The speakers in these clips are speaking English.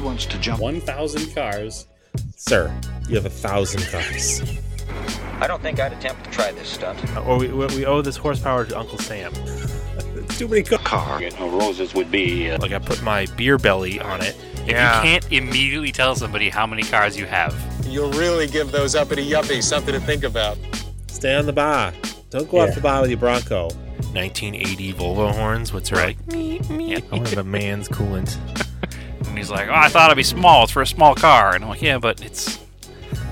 He wants to jump. 1,000 cars. Sir, you have a thousand cars. I don't think I'd attempt to try this stunt. Or we, we owe this horsepower to Uncle Sam. Too many cars. Car. You know, roses would be. Uh, Like I put my beer belly on it. If you can't immediately tell somebody how many cars you have, You'll really give those uppity yuppies something to think about. Stay on the bar. Don't go off the bar with your Bronco. 1980 Volvo horns. What's right? Yeah. I want a man's coolant. and he's like, "Oh, I thought it'd be small. It's for a small car." And I'm like, "Yeah, but it's,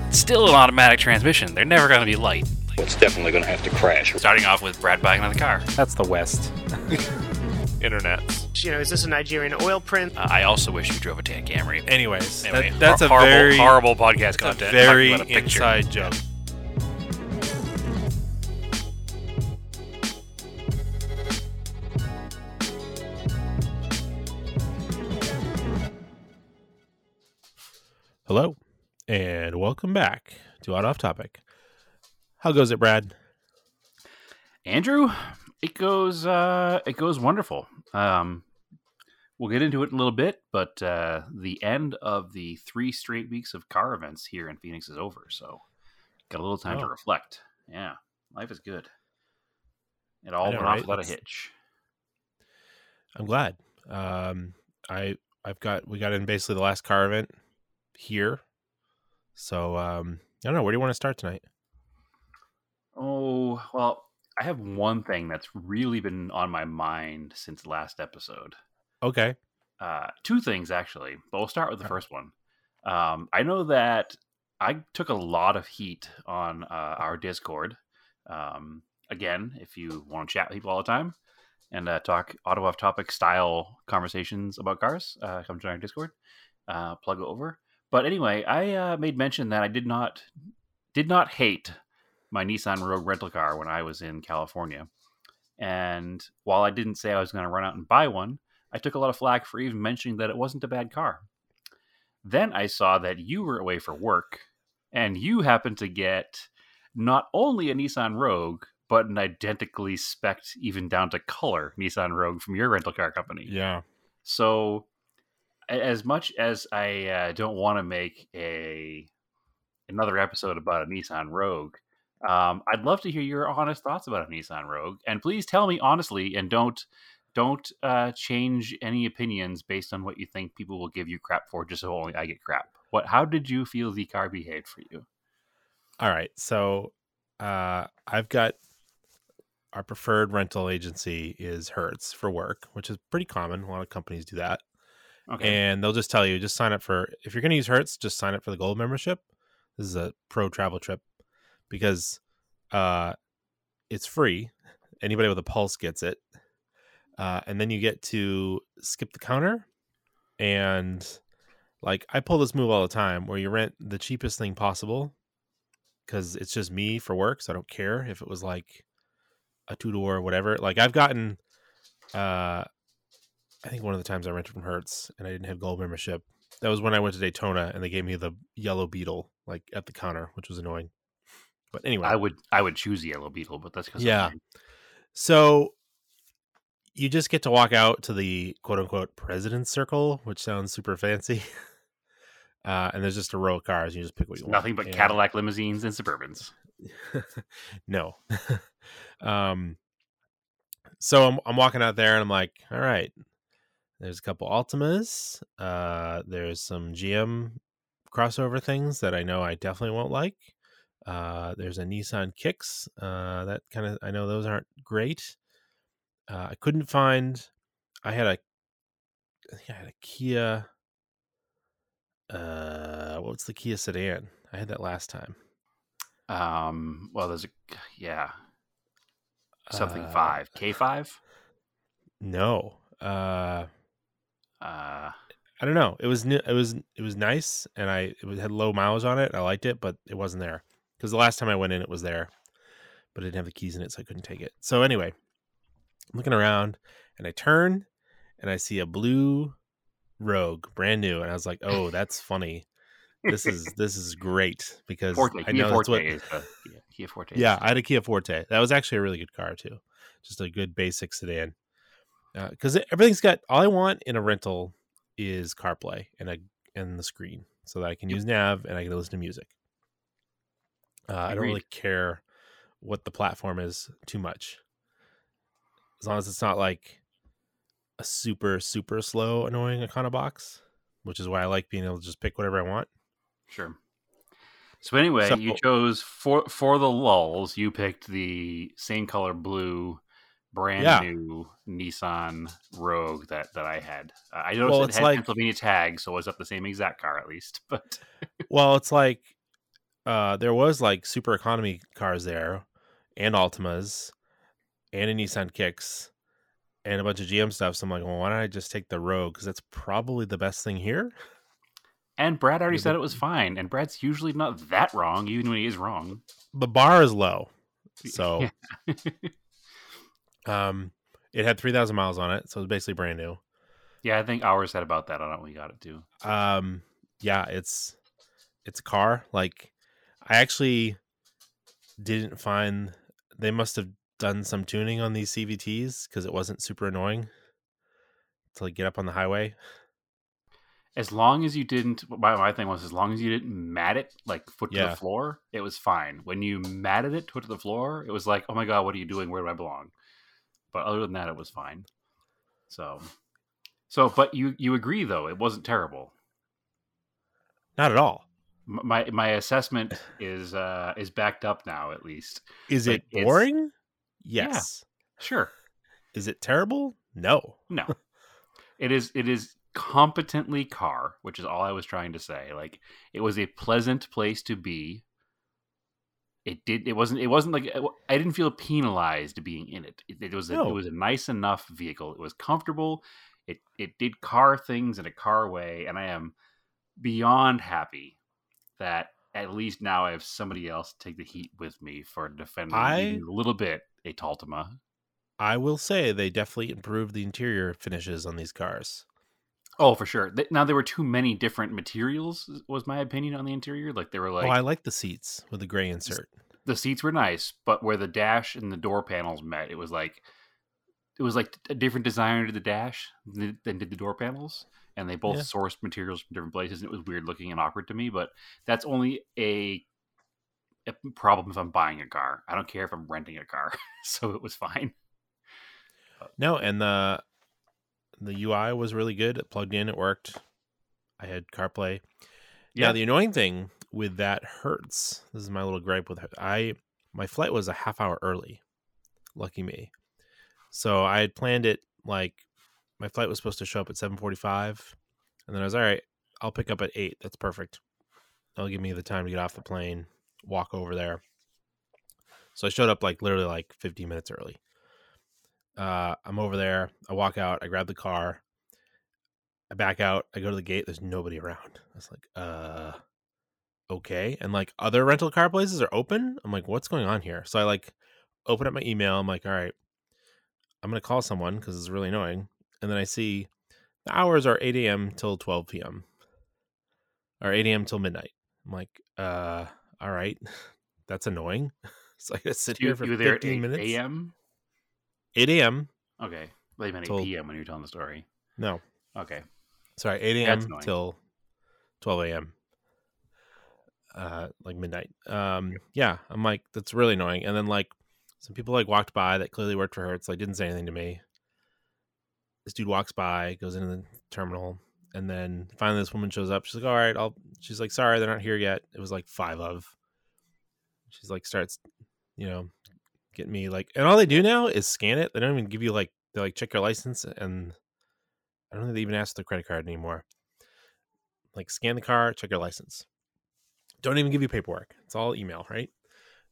it's still an automatic transmission. They're never going to be light." it's definitely going to have to crash. Starting off with Brad buying another car. That's the West. Internet. You know, is this a Nigerian oil print? Uh, I also wish you drove a Tan Camry. Anyways, that- Anyway, that's hor- a horrible, very horrible podcast content. a very a inside joke. Hello, and welcome back to Auto Off Topic. How goes it, Brad? Andrew, it goes uh, it goes wonderful. Um, we'll get into it in a little bit, but uh, the end of the three straight weeks of car events here in Phoenix is over, so got a little time to Oh. reflect. Yeah, life is good. It all know, went off without a hitch. I'm glad. Um, I I've got we got in basically the last car event here, so um, I don't know. Where do you want to start tonight? Oh well, I have one thing that's really been on my mind since last episode. Okay. uh, two things actually, but we'll start with the first one. Um, I know that I took a lot of heat on uh, our Discord. Um, again, if you want to chat with people all the time and uh, talk auto off topic style conversations about cars, uh, come join our Discord. Uh, plug it over. But anyway, I uh, made mention that I did not did not hate my Nissan Rogue rental car when I was in California. And while I didn't say I was going to run out and buy one, I took a lot of flack for even mentioning that it wasn't a bad car. Then I saw that you were away for work and you happened to get not only a Nissan Rogue, but an identically spec'd, even down to color Nissan Rogue from your rental car company. Yeah. So, as much as I uh, don't want to make a another episode about a Nissan Rogue, um, I'd love to hear your honest thoughts about a Nissan Rogue, and please tell me honestly, and don't don't uh, change any opinions based on what you think people will give you crap for, just so only I get crap. What? How did you feel the car behaved for you? All right. So uh, I've got our preferred rental agency is Hertz for work, which is pretty common. A lot of companies do that. Okay. And they'll just tell you, just sign up for, if you're going to use Hertz, just sign up for the gold membership. This is a pro travel trip because uh, it's free. Anybody with a pulse gets it. Uh, and then you get to skip the counter. And like, I pull this move all the time where you rent the cheapest thing possible because it's just me for work. So I don't care if it was like a two door or whatever. Like, I've gotten, uh, I think one of the times I rented from Hertz and I didn't have gold membership. That was when I went to Daytona and they gave me the yellow beetle like at the counter, which was annoying. But anyway, I would I would choose the Yellow Beetle, but that's because Yeah. so you just get to walk out to the quote unquote president's circle, which sounds super fancy. Uh, and there's just a row of cars. And you just pick what you want. nothing but Cadillac limousines and Suburbans. no. um so I'm I'm walking out there and I'm like, all right. There's a couple Altimas. Uh there's some GM crossover things that I know I definitely won't like. Uh there's a Nissan Kicks. Uh that kind of I know those aren't great. Uh I couldn't find I had a I think I had a Kia uh what's the Kia sedan? I had that last time. Um, well, there's a yeah, something Uh, five K five. No. Uh Uh, I don't know. It was ni- it was it was nice and I it had low mileage on it. I liked it, but it wasn't there. Cuz the last time I went in it was there. But I didn't have the keys in it so I couldn't take it. So anyway, I'm looking around and I turn and I see a blue Rogue, brand new, and I was like, "Oh, that's funny. This is this is great because Forte, I Kia know that's Forte what the yeah, Kia Forte. yeah, I had a Kia Forte. That was actually a really good car too. Just a good basic sedan. Because everything's got all I want in a rental is CarPlay and a and the screen so that I can use nav and I can listen to music. Uh, I don't really care what the platform is too much, as long as it's not like a super super slow annoying Econo box, which is why I like being able to just pick whatever I want. Sure. So anyway, So- you chose for for the lulls. You picked the same color blue, brand Yeah. new Nissan Rogue that that I had. Uh, I noticed Well, it it's had like- Pennsylvania tags, so it was up the same exact car at least. But Well, it's like uh there was like super economy cars there and Altimas and a Nissan Kicks and a bunch of GM stuff. So I'm like, well, why don't I just take the Rogue? Because that's probably the best thing here. and Brad already Yeah, said it was fine, and Brad's usually not that wrong, even when he is wrong. The bar is low. So Yeah. Um it had 3,000 miles on it. So it's basically brand new. yeah, I think ours had about that on it when we got it too. um yeah it's it's a car like i actually didn't find they must have done some tuning on these cvts because it wasn't super annoying to like get up on the highway As long as you didn't, my, my thing was as long as you didn't mat it like foot to the floor, it was fine. When you matted it foot to the floor, it was like, oh my god, what are you doing? Where do I belong? But other than that, it was fine. So, so, but you you agree though, it wasn't terrible. not at all My my assessment is uh is backed up now at least. is Like, it boring yes Sure, is it terrible no no, it is it is competently car, which is all I was trying to say. Like it was a pleasant place to be. It did. It wasn't. It wasn't like uh, I didn't feel penalized being in it. It, it was. A, No. It was a nice enough vehicle. It was comfortable. It it did car things in a car way, and I am beyond happy that at least now I have somebody else take the heat with me for defending I- a little bit a Taltima. i will say they definitely improved the interior finishes on these cars Oh, for sure. Now there were too many different materials. Was my opinion on the interior. Like they were like oh i like the seats with the gray insert the seats were nice, but where the dash and the door panels met, it was like it was like a different designer to the dash than than did the door panels, and they both Yeah. sourced materials from different places. And it was weird looking and awkward to me, but that's only a, a problem if I'm buying a car. I don't care if I'm renting a car, so it was fine. No, and the the UI was really good. It plugged in, it worked. I had CarPlay. Yeah, Yeah. the annoying thing with that Hertz. This is my little gripe with it. I my flight was a half hour early. Lucky me. So I had planned it like my flight was supposed to show up at seven forty five, and then I was all right. I'll pick up at eight. That's perfect. That'll give me the time to get off the plane, walk over there. So I showed up like literally like fifteen minutes early. Uh, I'm over there. I walk out. I grab the car. I back out. I go to the gate. There's nobody around. I was like, uh, okay. And like other rental car places are open. I'm like, what's going on here? So I like open up my email. I'm like, all right, I'm gonna call someone because it's really annoying. And then I see the hours are 8 a.m. till 12 p.m. or 8 a.m. till midnight. I'm like, uh, all right, that's annoying. So I gotta sit You, here for you were there at 15 8 minutes. a.m. 8 a.m. Okay, well, you meant 8 Till- p.m. when you were telling the story. No, Okay, sorry, 8 a.m. till 12 a.m. Uh, like midnight. Um, yeah, I'm like, that's really annoying. And then like some people like walked by that clearly worked for Hertz, like didn't say anything to me. This dude walks by, goes into the terminal, and then finally this woman shows up. She's like, "All right, I'll." She's like, "Sorry, they're not here yet." It was like five of. She's like, starts, you know, getting me like, and all they do now is scan it. They don't even give you like they like check your license, and I don't think they even ask for the credit card anymore. Like scan the car, check your license. Don't even give you paperwork. It's all email, right?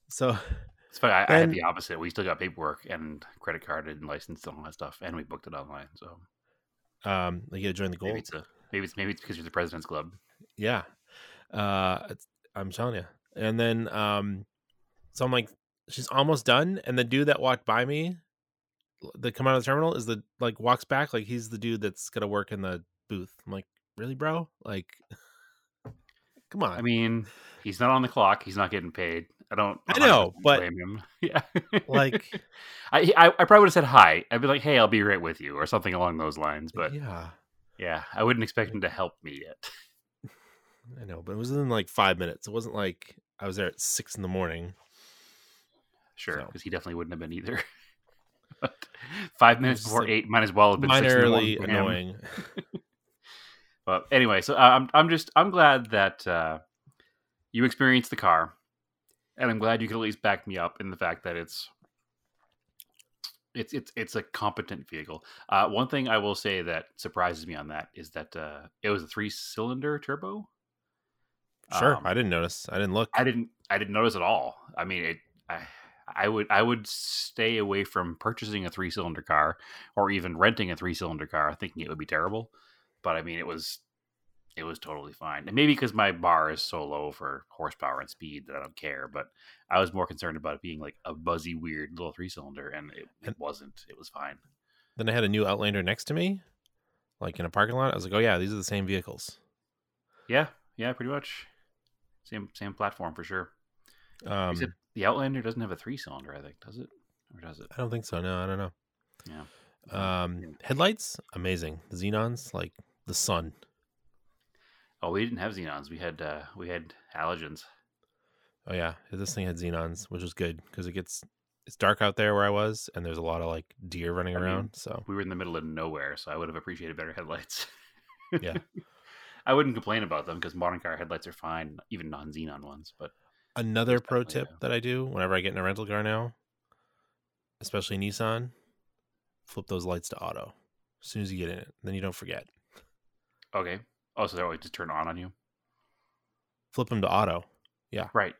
So it's funny. I, I had the opposite. We still got paperwork and credit card and license and all that stuff, and we booked it online. So um like you gotta join the gold. maybe it's a maybe it's maybe it's because you're the president's club. Yeah. Uh it's, I'm telling you. And then um so I'm like she's almost done and the dude that walked by me that come out of the terminal is the like walks back like he's the dude that's gonna work in the booth. I'm like, really, bro? Like come on. I mean, he's not on the clock. He's not getting paid. I don't. I know, but- blame him. Yeah, like I, I I probably would have said hi. I'd be like, "Hey, I'll be right with you," or something along those lines. But yeah. yeah, I wouldn't expect him to help me yet. I know, but it was in like five minutes. It wasn't like I was there at six in the morning. Sure, So- because he definitely wouldn't have been either. five minutes before like eight might as well have been Minorly annoying. But anyway, so uh, I'm I'm just I'm glad that uh, you experienced the car, and I'm glad you could at least back me up in the fact that it's it's it's it's a competent vehicle. Uh, one thing I will say that surprises me on that is that uh, it was a three cylinder turbo. Sure, Um, I didn't notice. I didn't look. I didn't I didn't notice at all. I mean, it I, I would I would stay away from purchasing a three cylinder car or even renting a three cylinder car, thinking it would be terrible. But I mean, it was it was totally fine. And maybe because my bar is so low for horsepower and speed that I don't care. But I was more concerned about it being like a buzzy, weird little three cylinder, and it, it wasn't. It was fine. Then I had a new Outlander next to me, like in a parking lot. I was like, oh yeah, these are the same vehicles. Yeah, yeah, pretty much. Same same platform for sure. Um, Except the Outlander doesn't have a three cylinder, I think, does it? Or does it? I don't think so. No, I don't know. Yeah. Um, headlights, amazing. The xenons, like the sun. Oh, we didn't have xenons. We had uh we had halogens. Oh yeah, this thing had xenons, which was good because it gets it's dark out there where I was, and there's a lot of like deer running I mean, around. So We were in the middle of nowhere, so I would have appreciated better headlights. Yeah. I wouldn't complain about them because modern car headlights are fine, even non-xenon ones. But another pro tip that I do whenever I get in a rental car now, especially Nissan, flip those lights to auto as soon as you get in it. Then you don't forget. okay. Oh, so they're always just turn on on you, Flip them to auto Yeah. right?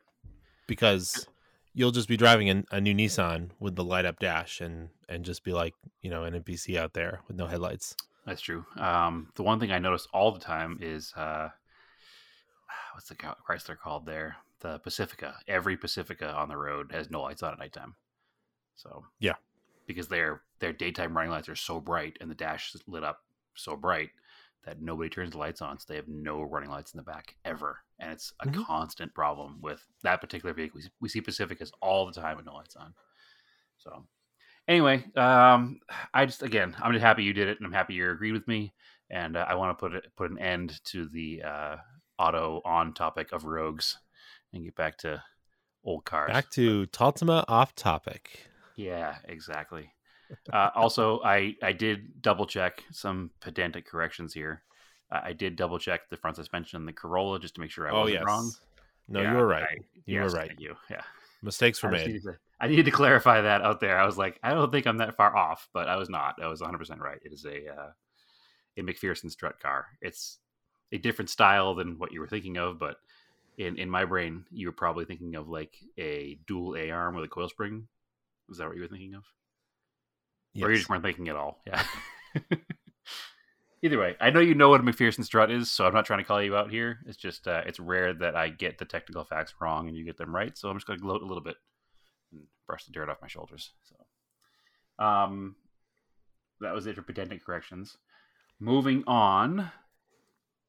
because you'll just be driving a, a new Nissan with the light up dash and and just be like you know an NPC out there with no headlights. That's true. Um, the one thing I notice all the time is uh, what's the Chrysler called there? The Pacifica. Every Pacifica on the road has no lights on at nighttime. So Yeah. because their their daytime running lights are so bright and the dash is lit up so bright that nobody turns the lights on, so they have no running lights in the back ever, and it's a Mhm. constant problem with that particular vehicle. We see, we see Pacificas all the time with no lights on. So anyway, um, I just again, I'm just happy you did it, and I'm happy you agreed with me, and uh, I want to put it put an end to the uh, auto on topic of rogues and get back to old cars. Back to Taltima off topic. Yeah, exactly. Uh, also, I I did double check some pedantic corrections here. Uh, I did double check the front suspension and the Corolla just to make sure I oh wasn't yes, wrong. no, Yeah, you were right. I- you yes, were right. You. Yeah. Mistakes were I, made. needed to, I needed to clarify that out there. I was like, I don't think I'm that far off, but I was not. I was 100 percent right. It is a uh, a MacPherson strut car. It's a different style than what you were thinking of, but in in my brain, you were probably thinking of like a dual A arm with a coil spring. Is that what you were thinking of? Or you just weren't thinking at all. Yeah. Either way, I know you know what a MacPherson strut is, so I'm not trying to call you out here. It's just uh, it's rare that I get the technical facts wrong and you get them right. So I'm just going to gloat a little bit and brush the dirt off my shoulders. So, um, that was it for pedantic corrections. Moving on,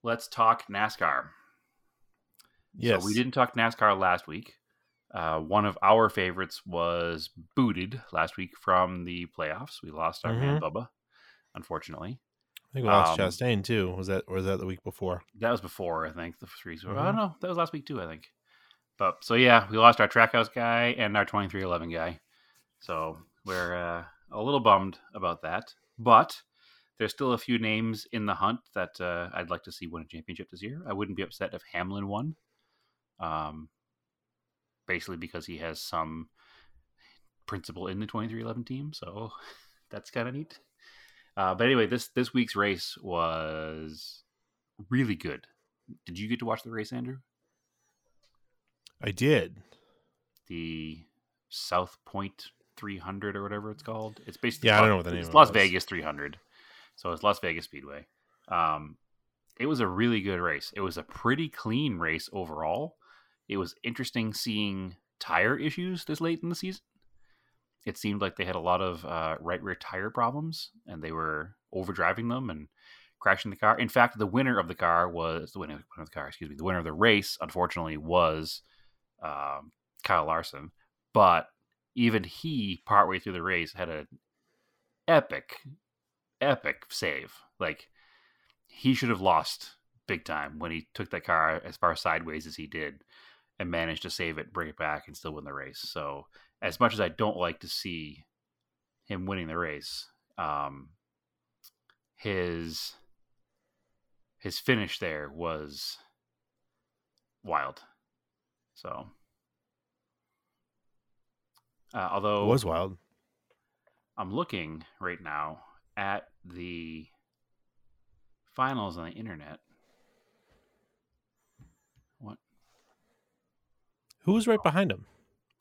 let's talk NASCAR. Yes, So we didn't talk NASCAR last week. Uh, one of our favorites was booted last week from the playoffs. We lost our man Bubba, unfortunately. I think we lost um, Chastain too. Was that or was that the week before? That was before, I think, the three. I Mhm. don't know. That was last week too, I think. But so yeah, we lost our trackhouse guy and our twenty three eleven guy. So we're uh, a little bummed about that. But there's still a few names in the hunt that uh, I'd like to see win a championship this year. I wouldn't be upset if Hamlin won. Um, basically because he has some principle in the 2311 team, so that's kind of neat. Uh, but anyway, this this week's race was really good. Did you get to watch the race, Andrew? I did. The South Point 300 or whatever it's called. It's basically Yeah, I don't Las- know what the name it's of Las was. Vegas 300. So it's Las Vegas Speedway. Um, it was a really good race. It was a pretty clean race overall. It was interesting seeing tire issues this late in the season. It seemed like they had a lot of uh, right rear tire problems, and they were overdriving them and crashing the car. In fact, the winner of the car was the winner, of the car. Excuse me, the winner of the race, unfortunately, was um, Kyle Larson. But even he, partway through the race, had an epic, epic save. Like he should have lost big time when he took that car as far sideways as he did and managed to save it, bring it back, and still win the race. So, as much as I don't like to see him winning the race, um, his his finish there was wild. So, uh, although It was wild. I'm looking right now at the finals on the internet. What Who was right behind him?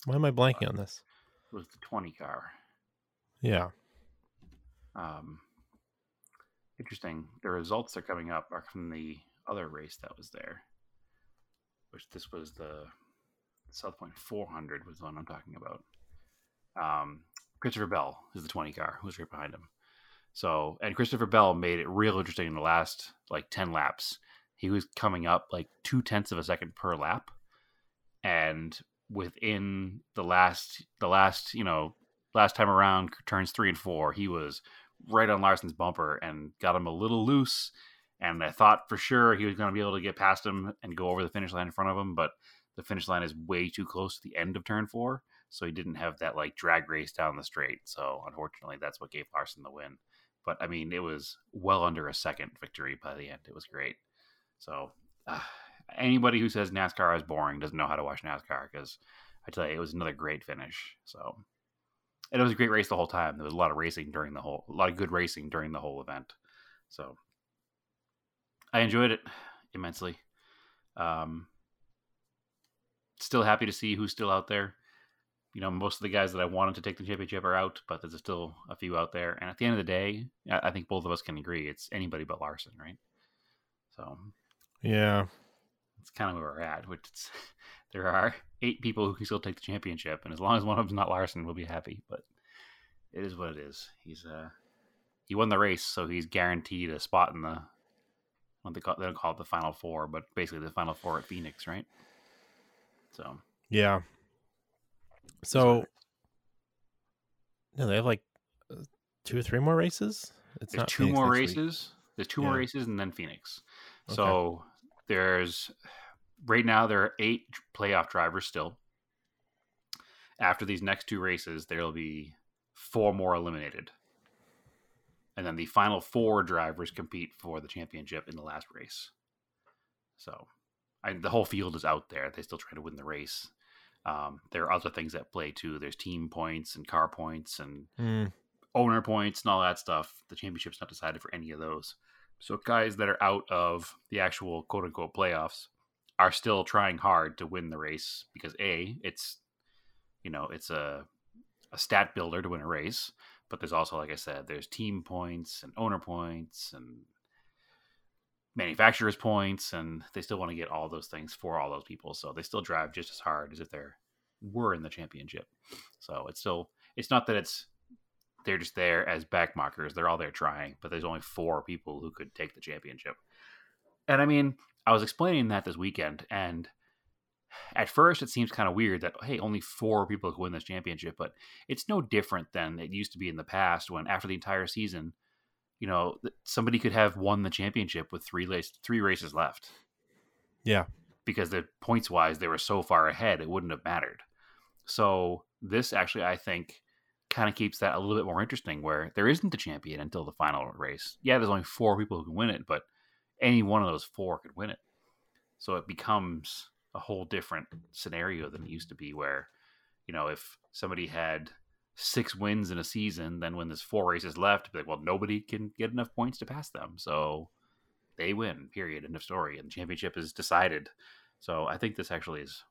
Why am I blanking on this? was the 20 car? Yeah. Um, interesting. The results that are coming up are from the other race that was there, which this was the South Point 400 was the one I'm talking about. Um, Christopher Bell is the 20 car who's right behind him. So, and Christopher Bell made it real interesting in the last like 10 laps. He was coming up like two tenths of a second per lap. And within the last, the last, you know, last time around, turns three and four, he was right on Larson's bumper and got him a little loose. And I thought for sure he was going to be able to get past him and go over the finish line in front of him, but the finish line is way too close to the end of turn four, so he didn't have that like drag race down the straight. So unfortunately, that's what gave Larson the win. But I mean, it was well under a second victory by the end. It was great. So uh, anybody who says NASCAR is boring doesn't know how to watch NASCAR because I tell you, it was another great finish. So and it was a great race the whole time. There was a lot of racing during the whole, a lot of good racing during the whole event. So I enjoyed it immensely. Um, still happy to see who's still out there. You know, most of the guys that I wanted to take the championship are out, but there's still a few out there. And at the end of the day, I I think both of us can agree it's anybody but Larson, right? So Yeah. It's kind of where we're at. Which it's, there are eight people who can still take the championship, and as long as one of them's not Larson, we'll be happy. But it is what it is. He's uh he won the race, so he's guaranteed a spot in the what they call they don't call it the final four, but basically the final four at Phoenix, right? So Yeah. So no, they have like uh, two or three more races. It's there's two Phoenix more next week. races. There's two more races and then Phoenix. Okay. So there's right now there are eight playoff drivers still. After these next two races, there'll be four more eliminated. And then the final four drivers compete for the championship in the last race. So I, the whole field is out there. They still try to win the race. Um, there are other things at play too. There's team points and car points and Hmm. owner points and all that stuff. The championship's not decided for any of those. So guys that are out of the actual quote unquote playoffs are still trying hard to win the race because a it's you know it's a a stat builder to win a race, but there's also like I said there's team points and owner points and manufacturers points and they still want to get all those things for all those people. So they still drive just as hard as if they're were in the championship. So it's still it's not that it's they're just there as backmarkers. They're all there trying, but there's only four people who could take the championship. And I mean, I was explaining that this weekend, and at first it seems kind of weird that hey, only four people can win this championship, but it's no different than it used to be in the past when after the entire season, you know, somebody could have won the championship with three race, three races left Yeah. because the points wise they were so far ahead it wouldn't have mattered. So this actually I think kind of keeps that a little bit more interesting where there isn't a champion until the final race. Yeah, there's only four people who can win it, but any one of those four could win it. So it becomes a whole different scenario than it used to be where, you know, if somebody had six wins in a season, then when there's four races left, like, well, nobody can get enough points to pass them. So they win, period. End of story. And the championship is decided. So I think this actually is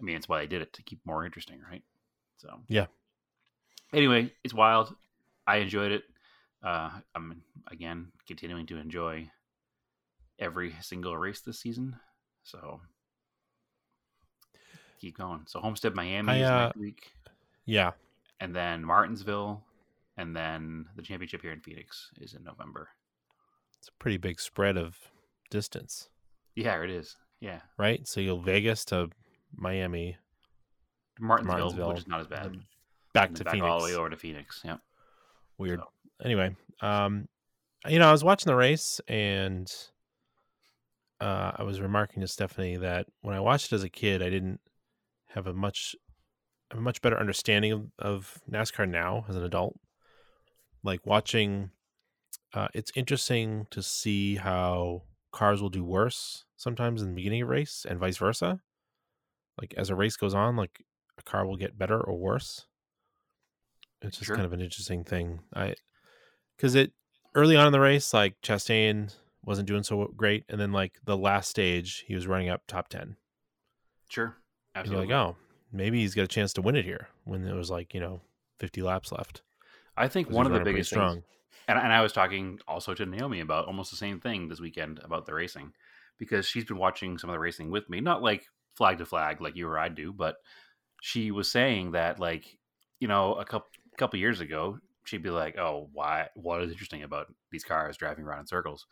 I mean, it's why they did it to keep more interesting, right? So Yeah. Anyway, it's wild. I enjoyed it. Uh, I'm again continuing to enjoy every single race this season. So keep going. So Homestead Miami I, is uh, next week, Yeah. and then Martinsville, and then the championship here in Phoenix is in November. It's a pretty big spread of distance, Yeah, it is. Yeah, right? So you'll Vegas to Miami, Martinsville, Martinsville, which is not as bad. Back to then Phoenix. all the way over to Phoenix. Yeah. Weird. So- Anyway, um, you know, I was watching the race and uh, I was remarking to Stephanie that when I watched it as a kid, I didn't have a much have a much better understanding of, of NASCAR now as an adult. Like watching, uh, it's interesting to see how cars will do worse sometimes in the beginning of a race and vice versa. Like as a race goes on, like a car will get better or worse. It's just Sure. kind of an interesting thing. I because it early on in the race, like Chastain wasn't doing so great, and then like the last stage, he was running up top ten. Sure. Absolutely. like, oh, maybe he's got a chance to win it here when there was like you know fifty laps left. I think one of the biggest things, and, and I was talking also to Naomi about almost the same thing this weekend about the racing because she's been watching some of the racing with me, not like flag to flag like you or I do, but she was saying that like you know a couple couple years ago she'd be like, oh, why? What is interesting about these cars driving around in circles?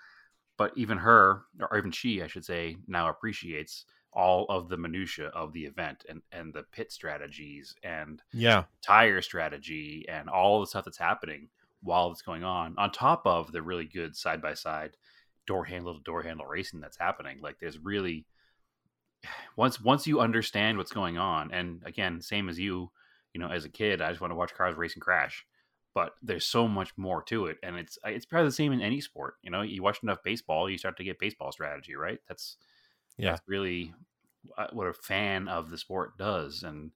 But even her, or even she, I should say, now appreciates all of the minutia of the event and and the pit strategies and Yeah, tire strategy and all the stuff that's happening while it's going on, on top of the really good side by side door handle to door handle racing that's happening. Like there's really once once you understand what's going on, and again, same as you, you know, as a kid, I just want to watch cars race and crash. But there's so much more to it, and it's it's probably the same in any sport. You know, you watch enough baseball, you start to get baseball strategy, right? That's yeah. that's really what a fan of the sport does, and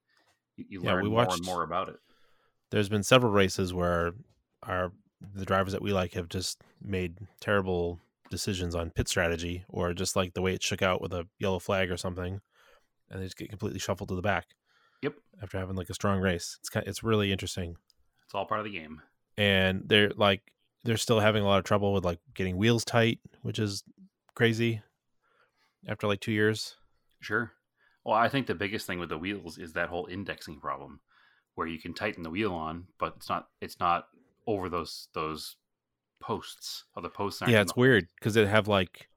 you, you Yeah, learn we more and more about it. There's been several races where our the drivers that we like have just made terrible decisions on pit strategy or just like the way it shook out with a yellow flag or something, and they just get completely shuffled to the back. Yep. After having like a strong race, it's kind it's really interesting. It's all part of the game. and they're like they're still having a lot of trouble with like getting wheels tight, which is crazy. After like two years, Sure. Well, I think the biggest thing with the wheels is that whole indexing problem, where you can tighten the wheel on, but it's not it's not over those those posts. Or the posts yeah, it's weird because they have like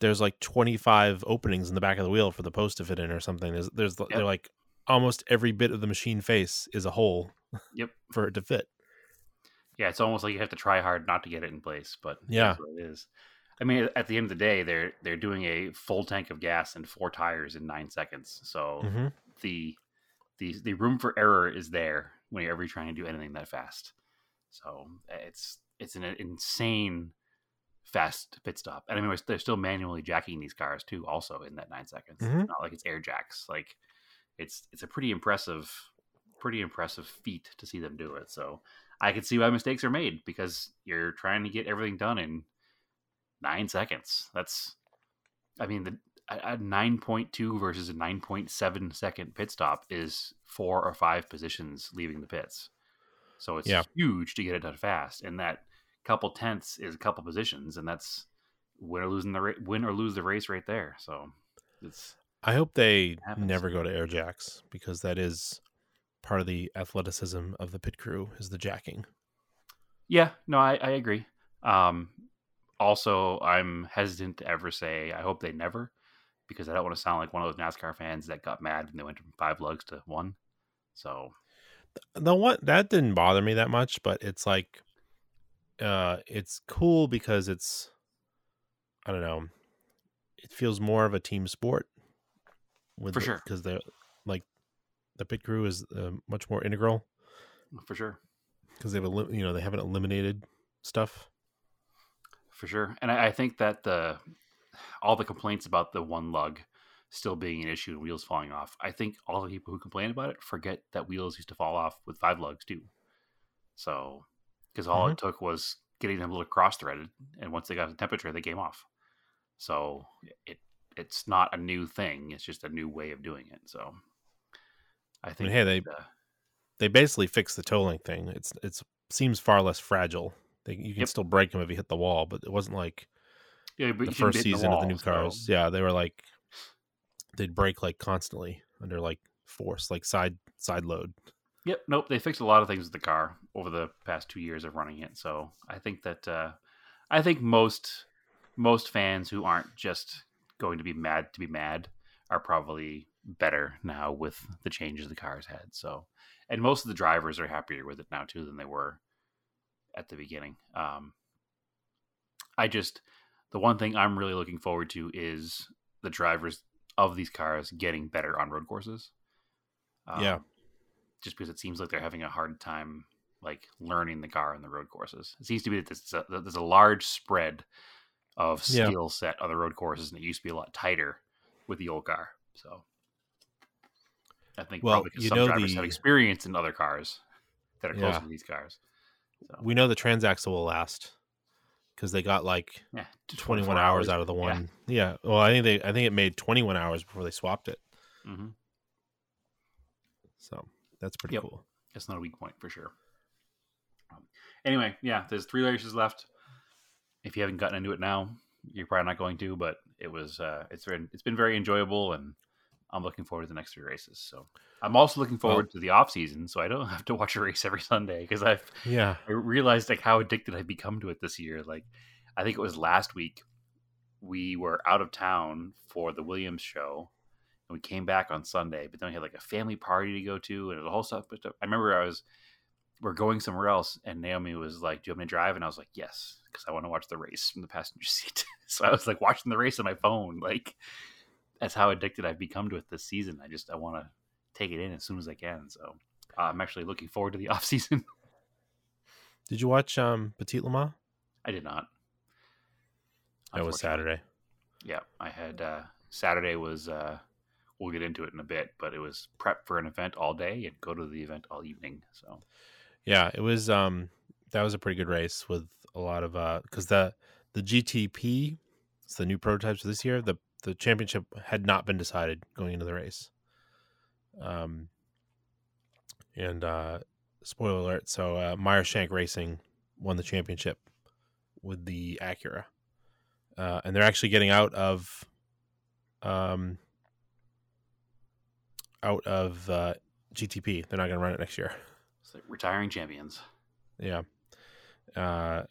there's like 25 openings in the back of the wheel for the post to fit in or something. There's there's they're like almost every bit of the machine face is a hole Yep. for it to fit. Yeah, it's almost like you have to try hard not to get it in place, but Yeah. that's what it is. I mean, at the end of the day, they're they're doing a full tank of gas and four tires in nine seconds. So hmm the the the room for error is there whenever you're ever trying to do anything that fast. So it's it's an insane fast pit stop, and I mean they're still manually jacking these cars too, also in that nine seconds. Mhm. It's not like it's air jacks. Like it's it's a pretty impressive, pretty impressive feat to see them do it. So I can see why mistakes are made because you're trying to get everything done in nine seconds. That's I mean the a a 9.2 versus a 9.7 second pit stop is four or five positions leaving the pits. So it's Yeah. huge to get it done fast. And that couple tenths is a couple positions, and that's win or losing the ra- win or lose the race right there. So it's I hope they never go to air jacks because that is part of the athleticism of the pit crew is the jacking. yeah, no, I, I agree. Um, also, I'm hesitant to ever say I hope they never, because I don't want to sound like one of those NASCAR fans that got mad when they went from five lugs to one. So the one that didn't bother me that much, but it's like uh it's cool because it's I don't know. It feels more of a team sport with For sure. because they're like the pit crew is uh, much more integral for sure. because they've you know they haven't eliminated stuff. for sure. And I, I think that the all the complaints about the one lug still being an issue and wheels falling off, I think all the people who complain about it forget that wheels used to fall off with five lugs too. So, because all it took was getting them a little cross threaded, and once they got the temperature, they came off. So it it's not a new thing; it's just a new way of doing it. So, I think hey, they uh, they basically fixed the tolling thing. It's it's seems far less fragile. They, you can Yep. still break them if you hit the wall, but it wasn't like yeah, but the first season of the new so- cars. Yeah, they were like they'd break like constantly under like force, like side side load. Yep. Nope. They fixed a lot of things with the car over the past two years of running it. So I think that uh, I think most most fans who aren't just going to be mad to be mad are probably better now with the changes the cars had. So and most of the drivers are happier with it now too than they were at the beginning. Um, I just the one thing I'm really looking forward to is the drivers of these cars getting better on road courses. Yeah. Um, just because it seems like they're having a hard time like learning the car on the road courses. It seems to be that there's a, that there's a large spread of Yeah. skill set on the road courses, and it used to be a lot tighter with the old car. So I think Well, probably 'cause you some know drivers have the- experience in other cars that are closer Yeah. to these cars. So, We know the transaxle will last because they got like yeah, 21 24 hours out of the one. Yeah. Well, I think they I think it made 21 hours before they swapped it. hmm So that's pretty Yep. cool. That's not a weak point for sure. Um, anyway, yeah, there's three races left. If you haven't gotten into it now, you're probably not going to, but it was uh, it's been it's been very enjoyable, and I'm looking forward to the next three races. So I'm also looking forward to the off season, so I don't have to watch a race every Sunday because I've Yeah. I realized like how addicted I've become to it this year. Like, I think it was last week we were out of town for the Williams show, and we came back on Sunday. But then we had like a family party to go to, and the whole stuff. But I remember I was we're going somewhere else, and Naomi was like, "Do you want me to drive?" And I was like, "Yes," because I want to watch the race from the passenger seat. so I was like watching the race on my phone. Like, that's how addicted I've become to it this season. I just I want to take it in as soon as I can. So. Uh, I'm actually looking forward to the off season. Did you watch um Petit Le Mans? I did not. That was Saturday. Yeah, I had uh, Saturday was. Uh, we'll get into it in a bit, but it was prep for an event all day and go to the event all evening. So Yeah, it was um that was a pretty good race with a lot of uh cuz the the GTP it's the new prototypes for this year. The the championship had not been decided going into the race. Um and uh spoiler alert, so uh Meyer Shank Racing won the championship with the Acura. Uh and they're actually getting out of um out of uh GTP. They're not going to run it next year. It's like retiring champions. Yeah. Uh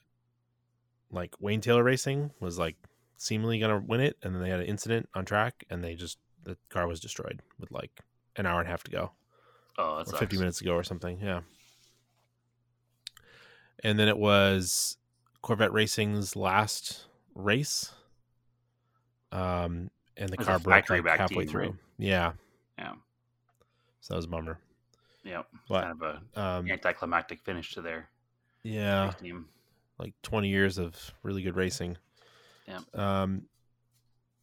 like Wayne Taylor Racing was like seemingly gonna win it, and then they had an incident on track and they just the car was destroyed with like an hour and a half to go. Oh, that's fifty minutes ago or something. Yeah. And then it was Corvette Racing's last race. Um and the car broke like halfway team, through. right? Yeah. Yeah, So that was a bummer. Yeah. But Kind of a um anticlimactic finish to their yeah. team. like 20 years of really good racing. Yeah. Um,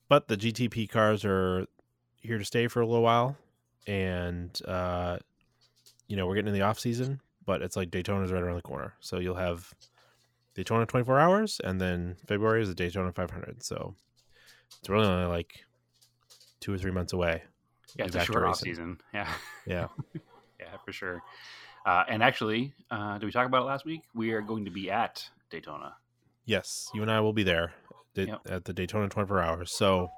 but the GTP cars are here to stay for a little while, and uh, you know we're getting in the off season, but it's like Daytona's right around the corner, so you'll have Daytona 24 hours, and then February is the Daytona 500. So it's really only like two or three months away. Yeah, it's a short off season. Yeah, Yeah. for sure. Uh, and actually, uh, did we talk about it last week? We are going to be at Daytona. yes, you and I will be there da- Yep. at the Daytona 24 hours. So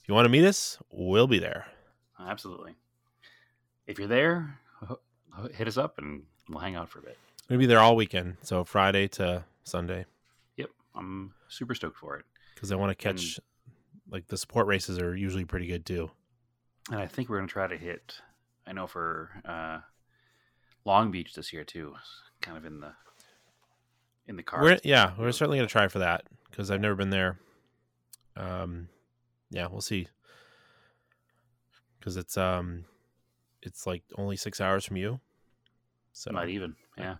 if you want to meet us, we'll be there. Absolutely. If you're there, hit us up and we'll hang out for a bit. We'll be there all weekend, so Friday to Sunday, Yep, I'm super stoked for it. because I want to catch like the support races are usually pretty good too. And I think we're going to try to hit, I know for uh, Long Beach this year too, kind of in the in the car. Yeah, we're certainly gonna try for that because I've never been there. Um, yeah, we'll see. Because it's um, it's like only six hours from you, so Not even, yeah,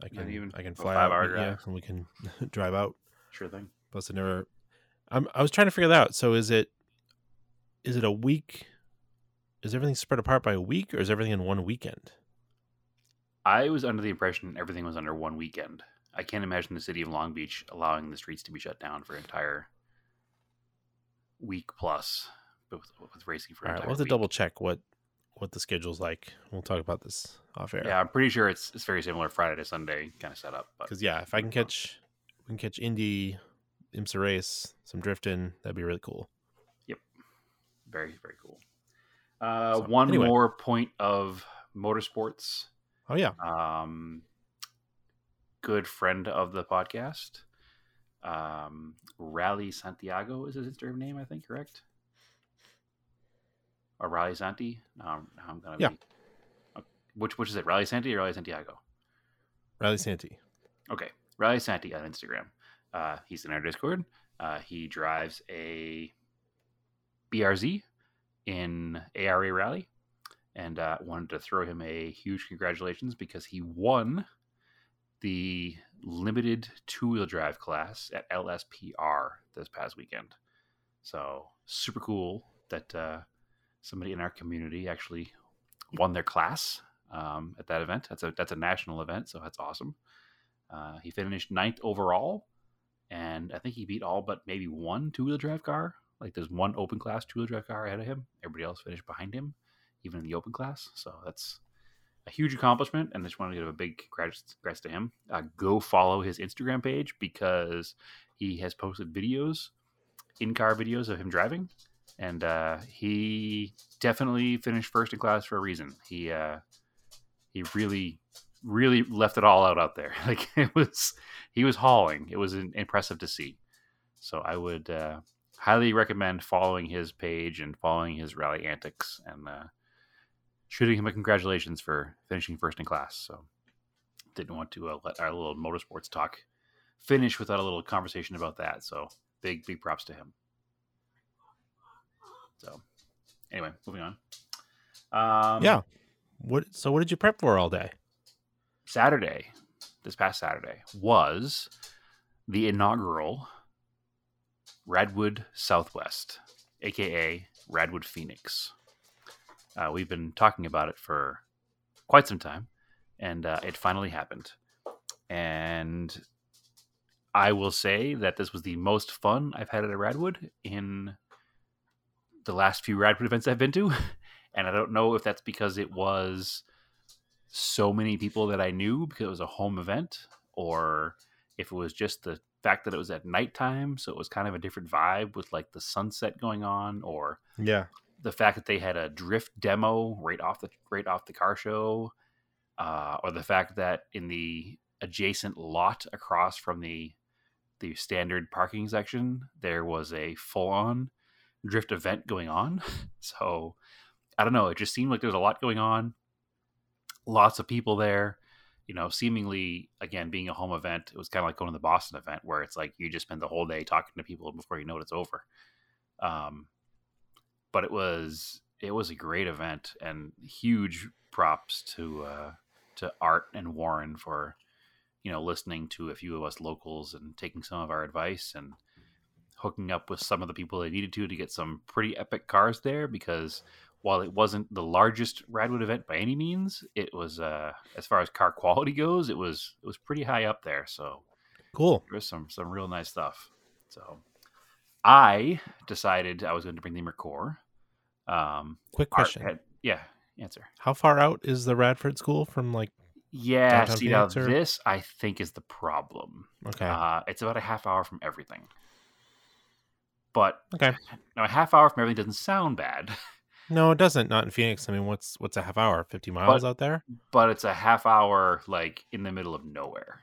I not can even. I can fly out, yeah, and we can drive out. sure thing. Plus, I never. I'm. I was trying to figure that out. So, is it, is it a week? Is everything spread apart by a week, or is everything in one weekend? I was under the impression everything was under one weekend. I can't imagine the city of Long Beach allowing the streets to be shut down for an entire week plus with, with racing for All right, we'll have to week. double check what what the schedule's like. We'll talk about this off air. Yeah, I'm pretty sure it's it's very similar Friday to Sunday kind of setup. But because yeah, if I can catch, we can catch Indy, IMSA race, some drifting, that'd be really cool. Yep, very very cool. Uh, So, one anyway. more point of motorsports. Oh yeah, Um, good friend of the podcast, um, Rally Santiago is his Instagram name, I think. Correct? Or Rally Santi? No, I'm, gonna Yeah. be. uh, Which which is it? Rally Santi or Rally Santiago? Rally Santee. Okay, Rally Santi on Instagram Uh, he's in our Discord. Uh, he drives a BRZ in ARA Rally, and uh, wanted to throw him a huge congratulations because he won the limited two wheel drive class at LSPR this past weekend. So super cool that uh, somebody in our community actually won their class um, at that event. That's a that's a national event, so that's awesome. Uh, he finished ninth overall, and I think he beat all but maybe one two wheel drive car. Like there's one open class two wheel drive car ahead of him. Everybody else finished behind him, even in the open class. So that's a huge accomplishment, and I just want to give a big congrats, congrats to him. Uh, go follow his Instagram page because he has posted videos, in car videos of him driving, and uh, he definitely finished first in class for a reason. He uh, he really really left it all out out there. Like it was he was hauling. It was impressive to see. So I would uh, highly recommend following his page and following his rally antics and uh, shooting him a congratulations for finishing first in class. So didn't want to uh, let our little motorsports talk finish without a little conversation about that. So big big props to him. So anyway, moving on. Um, yeah. What? So what did you prep for all day? Saturday, this past Saturday, was the inaugural Radwood Southwest, aka Radwood Phoenix. Uh, we've been talking about it for quite some time, and uh, it finally happened. And I will say that this was the most fun I've had at a Radwood in the last few Radwood events I've been to. And I don't know if that's because it was so many people that I knew because it was a home event, or if it was just the fact that it was at nighttime, so it was kind of a different vibe with like the sunset going on, or Yeah. the fact that they had a drift demo right off the right off the car show, uh, or the fact that in the adjacent lot across from the the standard parking section there was a full on drift event going on. So I don't know. It just seemed like there was a lot going on. Lots of people there. You know, seemingly again being a home event, it was kind of like going to the Boston event where it's like you just spend the whole day talking to people before you know it's over. Um, but it was it was a great event and huge props to uh, to Art and Warren for you know listening to a few of us locals and taking some of our advice and hooking up with some of the people they needed to to get some pretty epic cars there because while it wasn't the largest Radwood event by any means, it was uh, as far as car quality goes, it was it was pretty high up there. So Cool. there was some some real nice stuff. So I decided I was going to bring the Merkur. Um, Quick question. had- yeah, answer. How far out is the Radford School from like? Yeah, see now or- this I think is the problem. Okay. Uh, it's about a half hour from everything. But okay. now a half hour from everything doesn't sound bad, No, it doesn't. Not in Phoenix. I mean, what's what's a half hour? Fifty miles But- out there. but it's a half hour like in the middle of nowhere.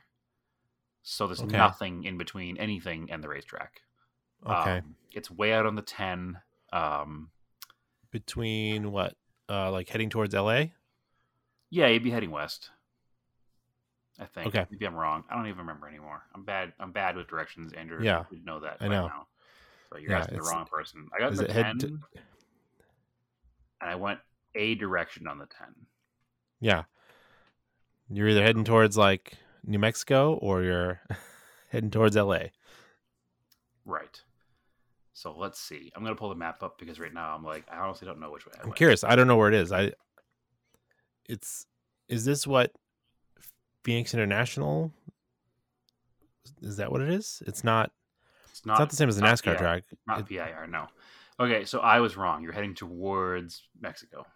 So there's Okay. nothing in between anything and the racetrack. Okay. Um, it's way out on the 10. Um, Between what? Uh, like heading towards L.A. yeah, you'd be heading west. I think. Okay. Maybe I'm wrong. I don't even remember anymore. I'm bad. I'm bad with directions. Andrew, Yeah, would know that. I know. Now. So you're Yeah, asking the wrong person. I got is the it 10, head to- and I went a direction on the 10. Yeah. You're either heading towards like New Mexico or you're heading towards L.A. Right. So let's see. I'm gonna pull the map up because right now I'm like I honestly don't know which way. I I'm went. curious. I don't know where it is. I. It's. Is this what Phoenix International? Is that what it is? It's not. It's It's not the same as the NASCAR PI track. Not It- PIR. No. Okay, so I was wrong. You're heading towards Mexico.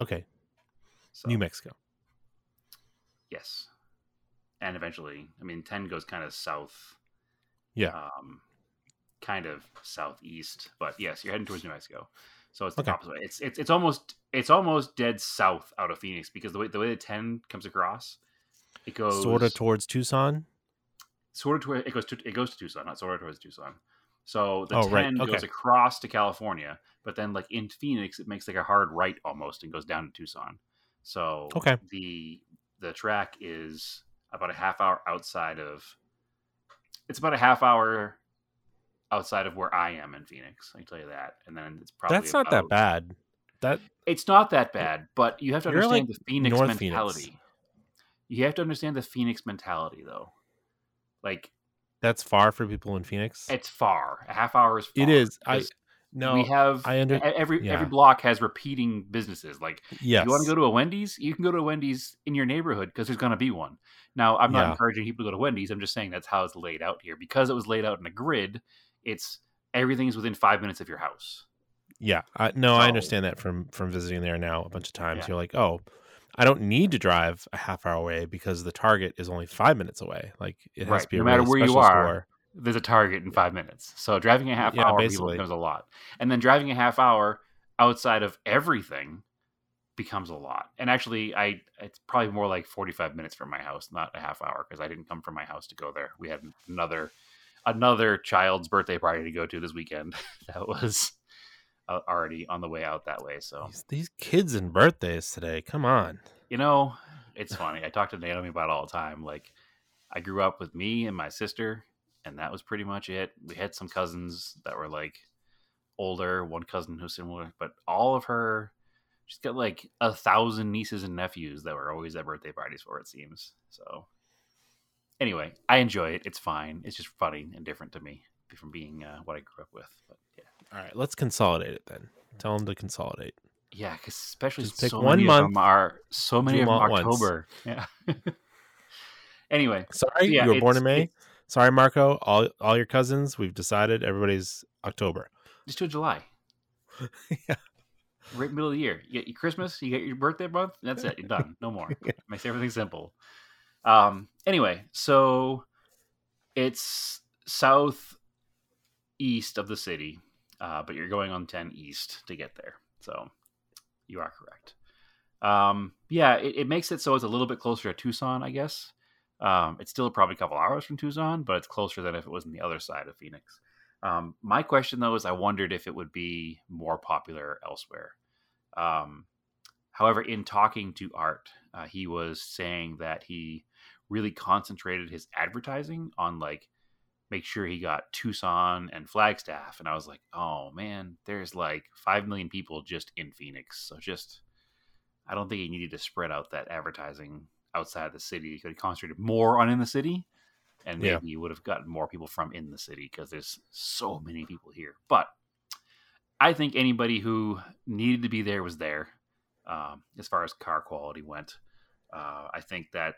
okay, So, New Mexico. Yes. And eventually, I mean, 10 goes kind of south. Yeah. Um, kind of southeast, but yes, you're heading towards New Mexico. So it's the Okay. opposite. way. It's it's it's almost it's almost dead south out of Phoenix because the way the way the 10 comes across, it goes Sort of towards Tucson. sort of to it goes to it goes to Tucson, not sort of towards Tucson. So the Oh, 10 right, goes okay. across to California, but then like in Phoenix, it makes like a hard right almost and goes down to Tucson. So Okay. the the track is about a half hour outside of it's about a half hour outside of where I am in Phoenix. I can tell you that. And then it's probably That's not that bad. That It's not that bad, but you have to understand like, the Phoenix North Phoenix. mentality. You have to understand the Phoenix mentality, though. Like that's far for people in Phoenix. it's far. A half hour is. Far It is. I no. we have I under- every yeah. every block has repeating businesses. Like yes. if you want to go to a Wendy's, you can go to a Wendy's in your neighborhood because there's going to be one. Now, I'm not Yeah. encouraging people to go to Wendy's. I'm just saying that's how it's laid out here. Because it was laid out in a grid, it's everything's within five minutes of your house. Yeah, I, no, I understand that from from visiting there now a bunch of times. Yeah. You're like, oh, I don't need to drive a half hour away because the Target is only five minutes away. Like it has Right, to be a no matter really where you are, store. There's a target in five minutes. So driving a half Yeah, hour basically. becomes a lot. And then driving a half hour outside of everything becomes a lot. And actually, I it's probably more like 45 minutes from my house, not a half hour, because I didn't come from my house to go there. We had another another child's birthday party to go to this weekend. that was already on the way out that way. So These, these kids and birthdays today. Come on. you know, it's funny. I talk to Naomi about it all the time. Like, I grew up with me and my sister, and that was pretty much it. We had some cousins that were like older, one cousin who's similar, but all of her, she's got like a thousand nieces and nephews that were always at birthday parties for, it seems. So, anyway, I enjoy it. It's fine. It's just funny and different to me from being uh, what I grew up with. But yeah. All right, let's consolidate it then. Tell them to consolidate. Yeah, because especially Just pick so one many month, of them are so many do of them once. October. Yeah. anyway, Sorry, yeah, you were born in May. Sorry, Marco. All all your cousins. We've decided everybody's October. just till July. Yeah. Right middle of the year. You get your Christmas, you get your birthday month, that's it. You're done. No more. Makes everything simple. Um anyway, so it's south east of the city, uh, but you're going on 10 east to get there. So you are correct. Um, yeah, it, it makes it so it's a little bit closer to Tucson, I guess. Um, it's still probably a couple hours from Tucson, but it's closer than if it was on the other side of Phoenix. Um, my question though is I wondered if it would be more popular elsewhere. Um, however, in talking to Art, uh, he was saying that he really concentrated his advertising on like make sure he got Tucson and Flagstaff, and I was like, oh man, there's like five million people just in Phoenix, so just I don't think he needed to spread out that advertising outside the city. He could have concentrated more on in the city and maybe Yeah. you would have gotten more people from in the city because there's so many people here. But I think anybody who needed to be there was there. Um, as far as car quality went, uh, I think that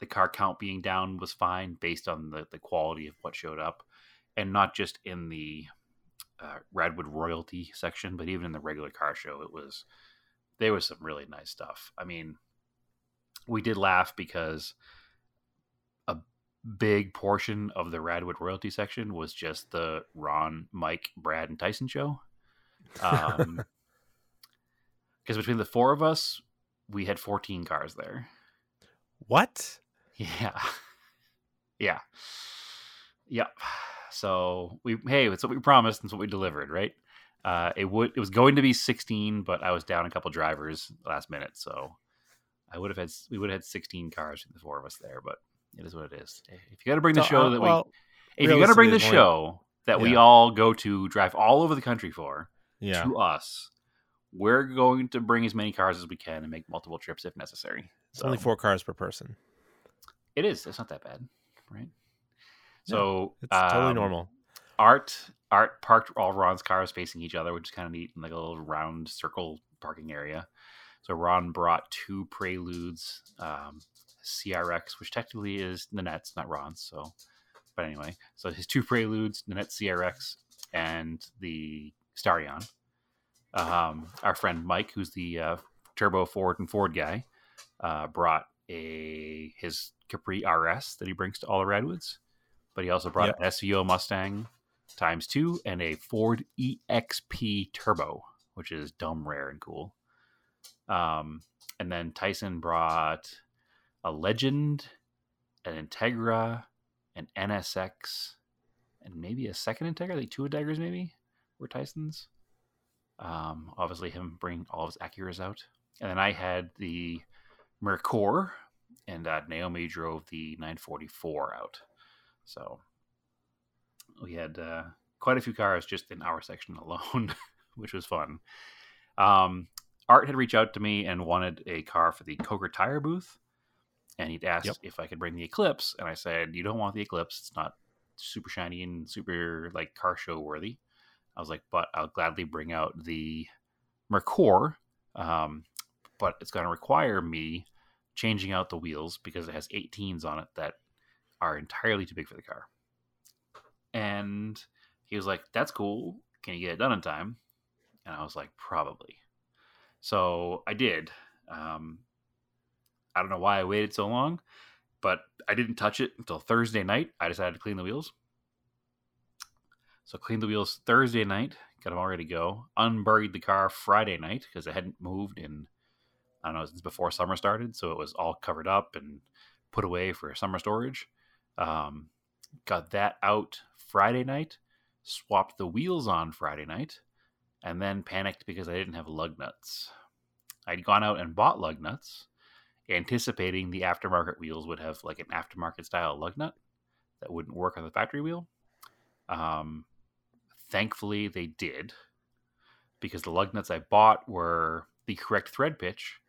the car count being down was fine based on the the quality of what showed up, and not just in the uh, Radwood royalty section, but even in the regular car show, it was there was some really nice stuff. I mean, we did laugh because a big portion of the Radwood royalty section was just the Ron, Mike, Brad, and Tyson show. Um, because between the four of us, we had 14 cars there. What? Yeah. Yeah. Yep. So we hey, it's what we promised and it's what we delivered, right? Uh it would it was going to be 16, but I was down a couple drivers last minute, so I would have had we would have had 16 cars the four of us there, but it is what it is. If you got to bring the So, show uh, that well, we if you got to bring the show that we all go to drive all over the country for Yeah. to us, we're going to bring as many cars as we can and make multiple trips if necessary. It's only four cars per person. It is. It's not that bad, right? So It's totally um, normal. Art Art parked all Ron's cars facing each other, which is kind of neat in like a little round circle parking area. So Ron brought two Preludes um, CRX, which technically is Nanette's, not Ron's. So, but anyway, so his two Preludes, Nanette CRX, and the Starion. Um, our friend Mike, who's the uh, Turbo Ford and Ford guy, uh, brought a his Capri RS that he brings to all the Radwoods, but he also brought Yep. an SVO Mustang times two and a Ford EXP Turbo, which is dumb rare and cool. Um, and then Tyson brought a Legend, an Integra, an NSX, and maybe a second Integra, like two Integras maybe were Tyson's. Um, obviously him bringing all of his Acuras out. And then I had the Merkur, and uh, Naomi drove the 944 out. So we had uh, quite a few cars just in our section alone, which was fun. Um, Art had reached out to me and wanted a car for the Coker Tire booth, and he'd asked Yep. if I could bring the Eclipse, and I said, "You don't want the Eclipse; it's not super shiny and super like car show worthy." I was like, "But I'll gladly bring out the Merkur, um, but it's going to require me changing out the wheels because it has 18s on it that are entirely too big for the car." And he was like, "That's cool. Can you get it done in time?" And I was like, "Probably." So I did. Um, I don't know why I waited so long, but I didn't touch it until Thursday night. I decided to clean the wheels. So cleaned the wheels Thursday night, got them all ready to go. Unburied the car Friday night because it hadn't moved in I don't know since before summer started, so it was all covered up and put away for summer storage. Um, got that out Friday night, swapped the wheels on Friday night, and then panicked because I didn't have lug nuts. I'd gone out and bought lug nuts, anticipating the aftermarket wheels would have like an aftermarket style lug nut that wouldn't work on the factory wheel. Um, thankfully, they did because the lug nuts I bought were the correct thread pitch,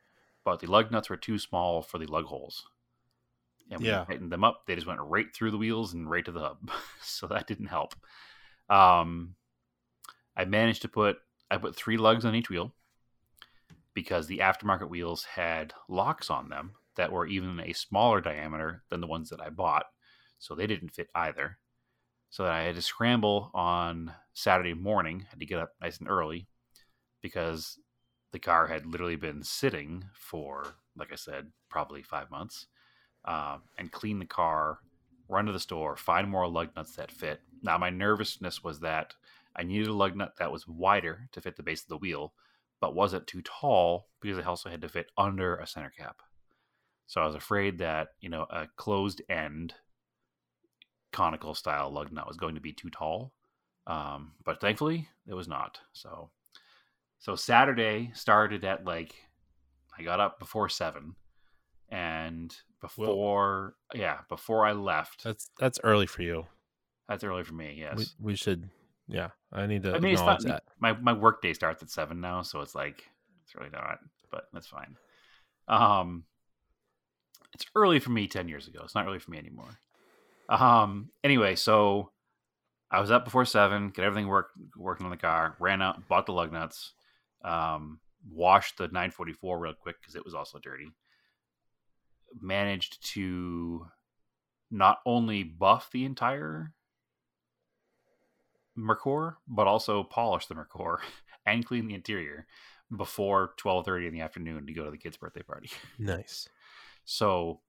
but the lug nuts were too small for the lug holes. And when Yeah. you tightened them up, they just went right through the wheels and right to the hub. so that didn't help. Um, I managed to put I put three lugs on each wheel because the aftermarket wheels had locks on them that were even a smaller diameter than the ones that I bought, so they didn't fit either. So that I had to scramble on Saturday morning, had to get up nice and early because the car had literally been sitting for, like I said, probably five months, um, and clean the car, run to the store, find more lug nuts that fit. Now my nervousness was that I needed a lug nut that was wider to fit the base of the wheel, but wasn't too tall because it also had to fit under a center cap. So I was afraid that, you know, a closed end conical style lug nut was going to be too tall. Um, but thankfully it was not. So so Saturday started at like I got up before seven and before yeah, before I left That's that's early for you. that's early for me, yes. We, we should. Yeah, I need to I mean, it's not that. my my work day starts at seven now, so it's like it's really not, but that's fine. Um, it's early for me ten years ago. It's not early for me anymore. Um, anyway, so I was up before seven, get everything worked working on the car, ran out, bought the lug nuts, um, washed the 944 real quick because it was also dirty. Managed to not only buff the entire Merkur, but also polish the Merkur and clean the interior before 12:30 in the afternoon to go to the kid's birthday party. Nice. So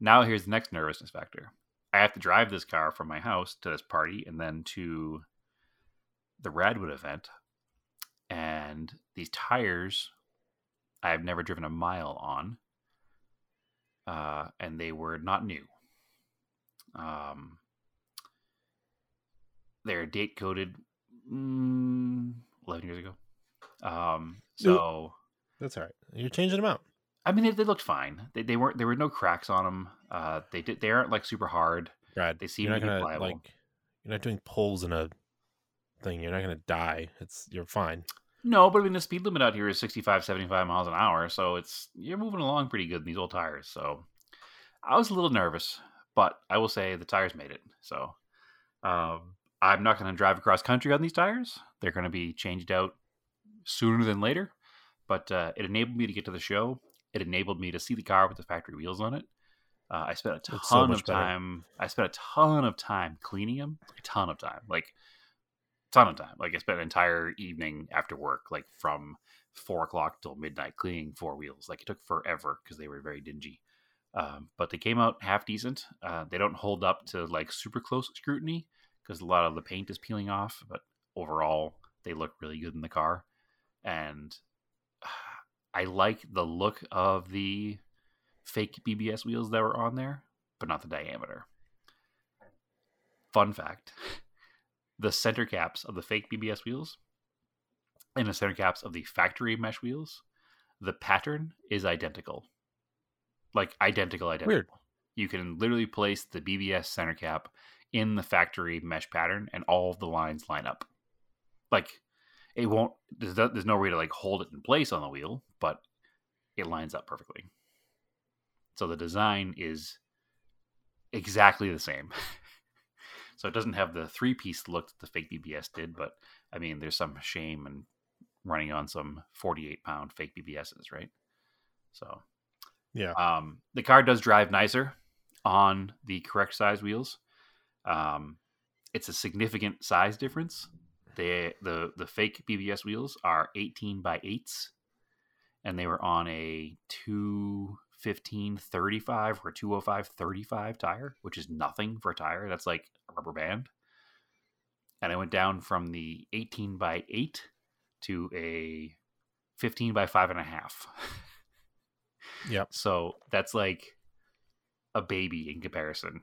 now here's the next nervousness factor. I have to drive this car from my house to this party and then to the Radwood event. And these tires I've never driven a mile on. Uh, and they were not new. Um, they're date coded mm, 11 years ago. Um, so. That's all right. You're changing them out. I mean, they, they looked fine. They, they weren't. There were no cracks on them. Uh, they did. They aren't like super hard. Brad, They seem you're not gonna like. You're not doing pulls in a thing. You're not gonna die. It's you're fine. No, but I mean, the speed limit out here is 65, 75 miles an hour, so it's you're moving along pretty good in these old tires. So I was a little nervous, but I will say the tires made it. So um, I'm not going to drive across country on these tires. They're going to be changed out sooner than later. But uh, it enabled me to get to the show. It enabled me to see the car with the factory wheels on it. Uh, I spent a ton so of better. time. I spent a ton of time cleaning them. A ton of time, like ton of time. Like I spent an entire evening after work, like from four o'clock till midnight, cleaning four wheels. Like it took forever because they were very dingy. Um, but they came out half decent. Uh, they don't hold up to like super close scrutiny because a lot of the paint is peeling off. But overall, they look really good in the car, and I like the look of the fake BBS wheels that were on there, but not the diameter. Fun fact the center caps of the fake BBS wheels and the center caps of the factory mesh wheels, the pattern is identical. Like identical, identical. Weird. you can literally place the BBS center cap in the factory mesh pattern, and all of the lines line up. Like it won't. There's no, there's no way to like hold it in place on the wheel, but it lines up perfectly. So the design is exactly the same. so it doesn't have the three piece look that the fake BBS did, but I mean, there's some shame in running on some 48 pound fake BBSs, right? So Yeah. um, the car does drive nicer on the correct size wheels. Um, it's a significant size difference. The the the fake BBS wheels are 18 by 8s, and they were on a 215 35 or 205 35 tire, which is nothing for a tire. That's like a rubber band. And I went down from the 18 by 8 to a 15 by five and a half. Yep. So that's like a baby in comparison.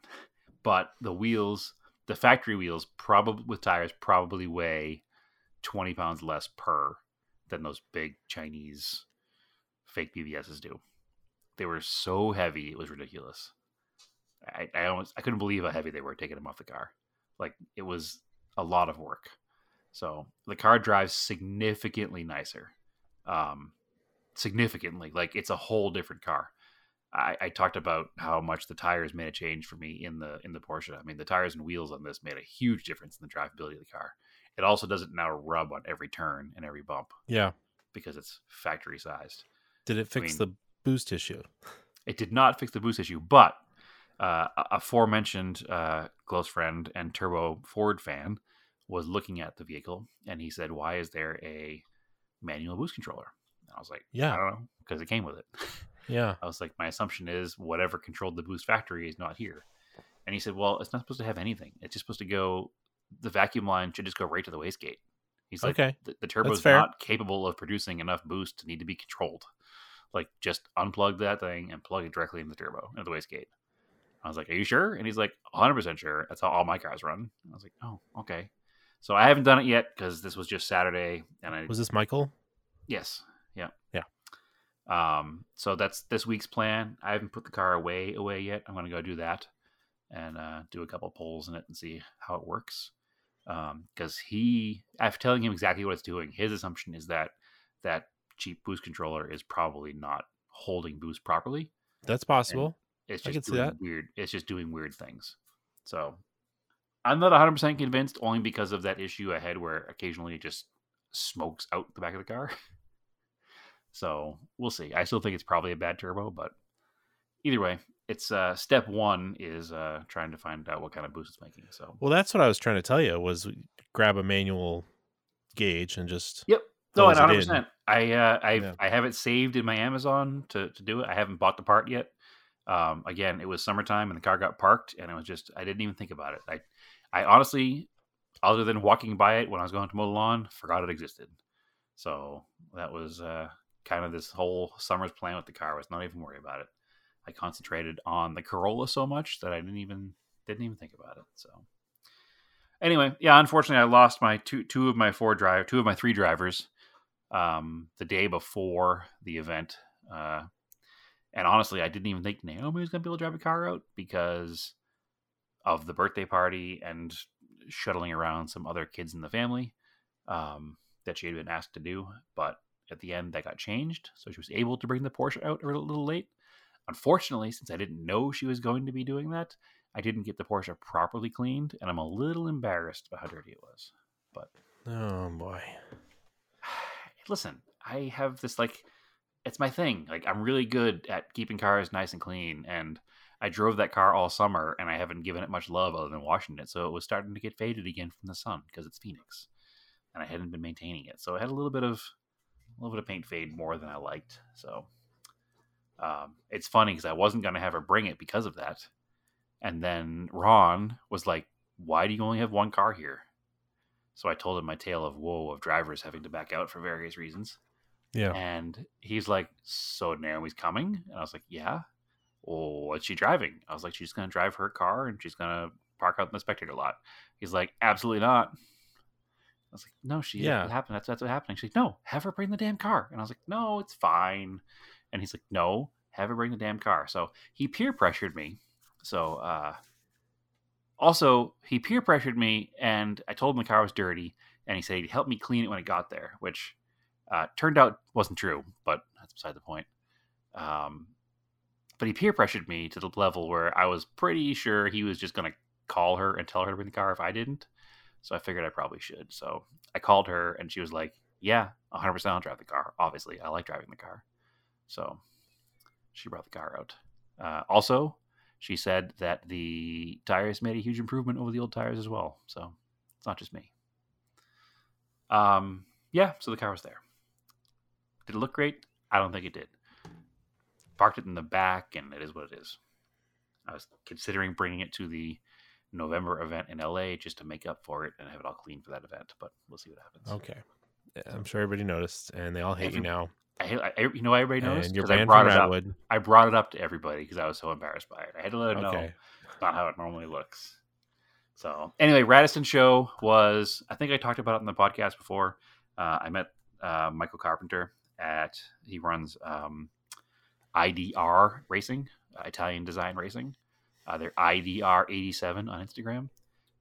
But the wheels, the factory wheels, probably with tires, probably weigh 20 pounds less per than those big Chinese fake BBSs do. They were so heavy, it was ridiculous. I, I almost I couldn't believe how heavy they were taking them off the car. Like it was a lot of work. So the car drives significantly nicer. Um, significantly, like it's a whole different car. I, I talked about how much the tires made a change for me in the in the Porsche. I mean, the tires and wheels on this made a huge difference in the drivability of the car. It also doesn't now rub on every turn and every bump Yeah. because it's factory sized. Did it fix mean- the boost issue? It did not fix the boost issue, but uh, a aforementioned uh, close friend and Turbo Ford fan was looking at the vehicle and he said, "Why is there a manual boost controller?" And I was like, Yeah. I don't know," because it came with it. Yeah. I was like, "My assumption is whatever controlled the boost factory is not here." And he said, "Well, it's not supposed to have anything. It's just supposed to go. The vacuum line should just go right to the wastegate." He's like, Okay. "The, the turbo is not capable of producing enough boost to need to be controlled. Like, just unplug that thing and plug it directly in the turbo into the wastegate." I was like, "Are you sure?" And he's like, "100 percent sure. That's how all my cars run." I was like, "Oh, okay." So I haven't done it yet because this was just Saturday, and I Was this Michael? Yes. Yeah. Yeah. Um, so that's this week's plan. I haven't put the car away away yet. I'm gonna go do that and uh, do a couple pulls in it and see how it works. Because he, after telling him exactly what it's doing, his assumption is that that cheap boost controller is probably not holding boost properly. That's possible. It's I just doing weird. It's just doing weird things. So I'm not 100 percent convinced, only because of that issue ahead, where occasionally it just smokes out the back of the car. so we'll see. I still think it's probably a bad turbo, but either way, it's uh, step one is uh, trying to find out what kind of boost it's making. So Well, that's what I was trying to tell you was grab a manual gauge and just Yep. No, 100. percent I uh, I Yeah. I have it saved in my Amazon to to do it. I haven't bought the part yet. Um, again, it was summertime and the car got parked, and it was just I didn't even think about it. I I honestly, other than walking by it when I was going to mow the lawn, forgot it existed. So that was uh, kind of this whole summer's plan with the car. Was not even worry about it. I concentrated on the Corolla so much that I didn't even didn't even think about it. So anyway, yeah, unfortunately, I lost my two two of my four drive two of my three drivers um, the day before the event. Uh, and honestly, I didn't even think Naomi was going to be able to drive a car out because of the birthday party and shuttling around some other kids in the family um, that she had been asked to do. But at the end, that got changed. So she was able to bring the Porsche out a little, late. Unfortunately, since I didn't know she was going to be doing that, I didn't get the Porsche properly cleaned, and I'm a little embarrassed about how dirty it was. But oh boy. Listen, I have this like it's my thing. Like I'm really good at keeping cars nice and clean and I drove that car all summer and I haven't given it much love other than washing it. So it was starting to get faded again from the sun because it's Phoenix. And I hadn't been maintaining it. So it had a little bit of a little bit of paint fade more than I liked. So um, it's funny because I wasn't going to have her bring it because of that. And then Ron was like, Why do you only have one car here? So I told him my tale of woe of drivers having to back out for various reasons. Yeah. And he's like, So Naomi's coming? And I was like, Yeah. Well, what's she driving? I was like, She's going to drive her car and she's going to park out in the spectator lot. He's like, Absolutely not. I was like, No, she, Yeah. happened? That's, that's what happening. She's like, No, have her bring the damn car. And I was like, No, it's fine. And he's like, No, have her bring the damn car. So he peer pressured me So, uh, also, he peer pressured me, and I told him the car was dirty, and he said he'd help me clean it when it got there, which uh, turned out wasn't true, but that's beside the point. Um, but he peer pressured me to the level where I was pretty sure he was just going to call her and tell her to bring the car if I didn't. So I figured I probably should. So I called her, and she was like, "Yeah, 100. percent I'll drive the car. Obviously, I like driving the car." So she brought the car out. Uh, also, she said that the tires made a huge improvement over the old tires as well. So it's not just me. Um, yeah, so the car was there. Did it look great? I don't think it did. Parked it in the back, and it is what it is. I was considering bringing it to the November event in LA just to make up for it and have it all clean for that event, but we'll see what happens. Okay. I'm sure everybody noticed, and they all hate you now. I, I, you know, why everybody knows because I brought it up. I brought it up to everybody because I was so embarrassed by it. I had to let them know Okay. not how it normally looks. So anyway, Radisson show was I think I talked about it in the podcast before. Uh, I met uh, Michael Carpenter at he runs um, IDR Racing, uh, Italian Design Racing. Uh, they're IDR eighty seven on Instagram.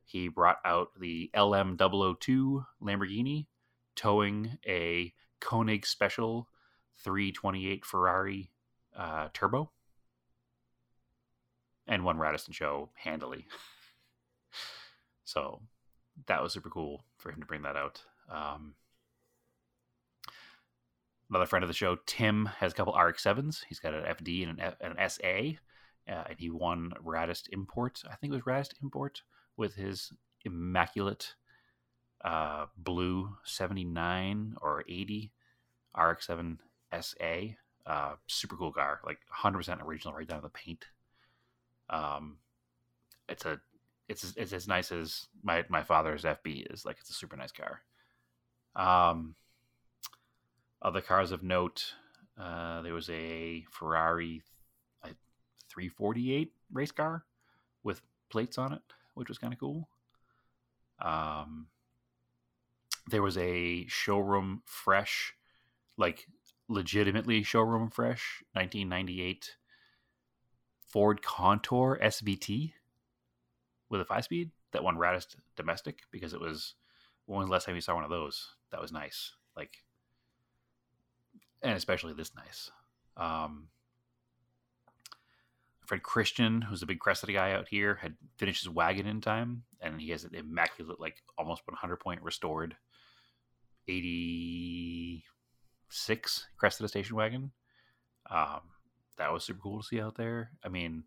He brought out the LM002 Lamborghini, towing a Koenig Special 328 Ferrari uh, Turbo, and one Radisson show handily. so that was super cool for him to bring that out. Um, another friend of the show, Tim, has a couple RX-7s. He's got an FD and an, F- an SA, uh, and he won Radist Import. I think it was Radist Import with his immaculate uh, blue 79 or 80 RX-7 SA. Uh, super cool car, like 100% original, right down to the paint. Um, it's a it's it's as nice as my my father's FB is. Like it's a super nice car. Um, other cars of note, uh, there was a Ferrari I, 348 race car with plates on it, which was kind of cool. Um, there was a showroom fresh, like legitimately showroom fresh 1998 Ford Contour SVT with a five speed that won Radist domestic because it was when was the last time you saw one of those? That was nice. Like and especially this nice. Um Fred Christian, who's a big Cressida guy out here, had finished his wagon in time, and he has an immaculate, like almost 100 point restored 86 Cressida station wagon. Um, that was super cool to see out there. I mean,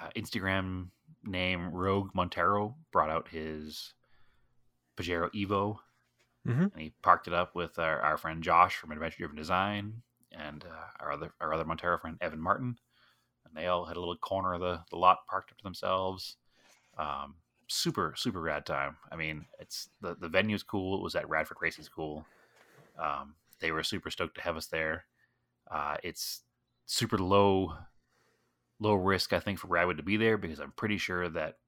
uh, Instagram name Rogue Montero brought out his Pajero Evo, Mhm. and he parked it up with our, our friend Josh from Adventure Driven Design and uh, our other our other Montero friend Evan Martin, and they all had a little corner of the, the lot parked up to themselves. Um, super super rad time. I mean, it's the the venue's cool. It was at Radford Racing School. Um, they were super stoked to have us there. Uh, it's super low low risk, I think, for Radwood to be there because I'm pretty sure that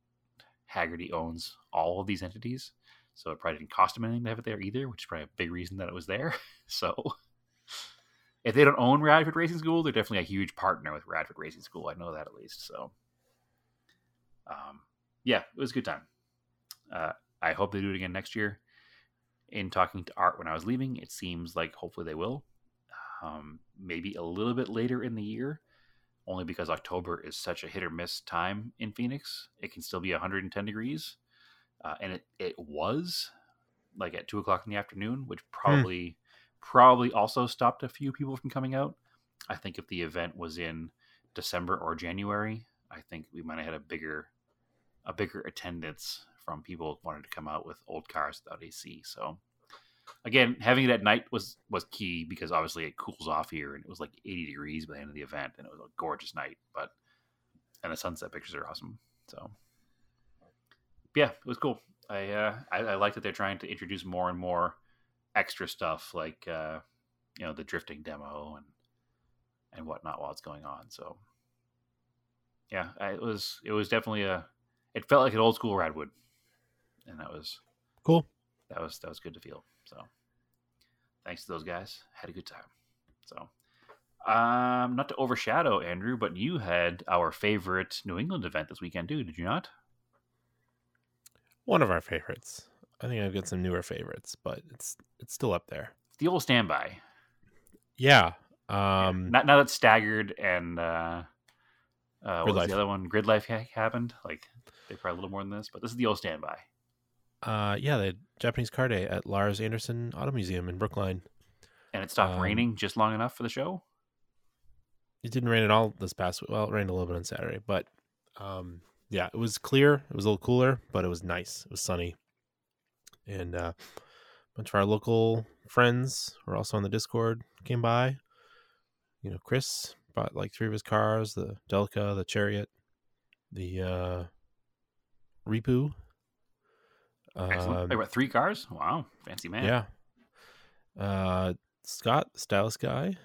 Hagerty owns all of these entities. So it probably didn't cost him anything to have it there either, which is probably a big reason that it was there. So if they don't own Radford Racing School, they're definitely a huge partner with Radford Racing School. I know that at least. So um, yeah, it was a good time. Uh, I hope they do it again next year. In talking to Art when I was leaving, it seems like hopefully they will. Um, maybe a little bit later in the year, only because October is such a hit or miss time in Phoenix. It can still be 110 degrees, uh, and it it was like at two o'clock in the afternoon, which probably probably also stopped a few people from coming out. I think if the event was in December or January, I think we might have had a bigger a bigger attendance from people wanted to come out with old cars without AC. So again, having it at night was was key because obviously it cools off here and it was like 80 degrees by the end of the event and it was a gorgeous night. But and the sunset pictures are awesome. So yeah, it was cool. I uh, I, I like that they're trying to introduce more and more extra stuff like uh, you know the drifting demo and and whatnot while it's going on. So yeah, it was it was definitely a it felt like an old school Radwood, and that was Cool. that was that was good to feel. So thanks to those guys, had a good time. So Um, not to overshadow Andrew, but you had our favorite New England event this weekend too, did you not? One of our favorites. I think I've got some newer favorites, but it's it's still up there. The old standby. Yeah. Um, Not now that staggered and uh, uh, what Grid was Life. the other one? Gridlife ha- happened. Like they probably a little more than this, but this is the old standby. Uh, yeah, the Japanese car day at Larz Anderson Auto Museum in Brookline. And it stopped Um, raining just long enough for the show. It didn't rain at all this past week. Well, it rained a little bit on Saturday, but um, yeah, it was clear. It was a little cooler, but it was nice. It was sunny, and uh, a bunch of our local friends who are also on the Discord came by. You know, Chris bought like three of his cars: the Delica, the Chariot, the uh, Repu. Excellent. Um, They got three cars. Wow, fancy man. yeah. Uh, Scott, stylus guy,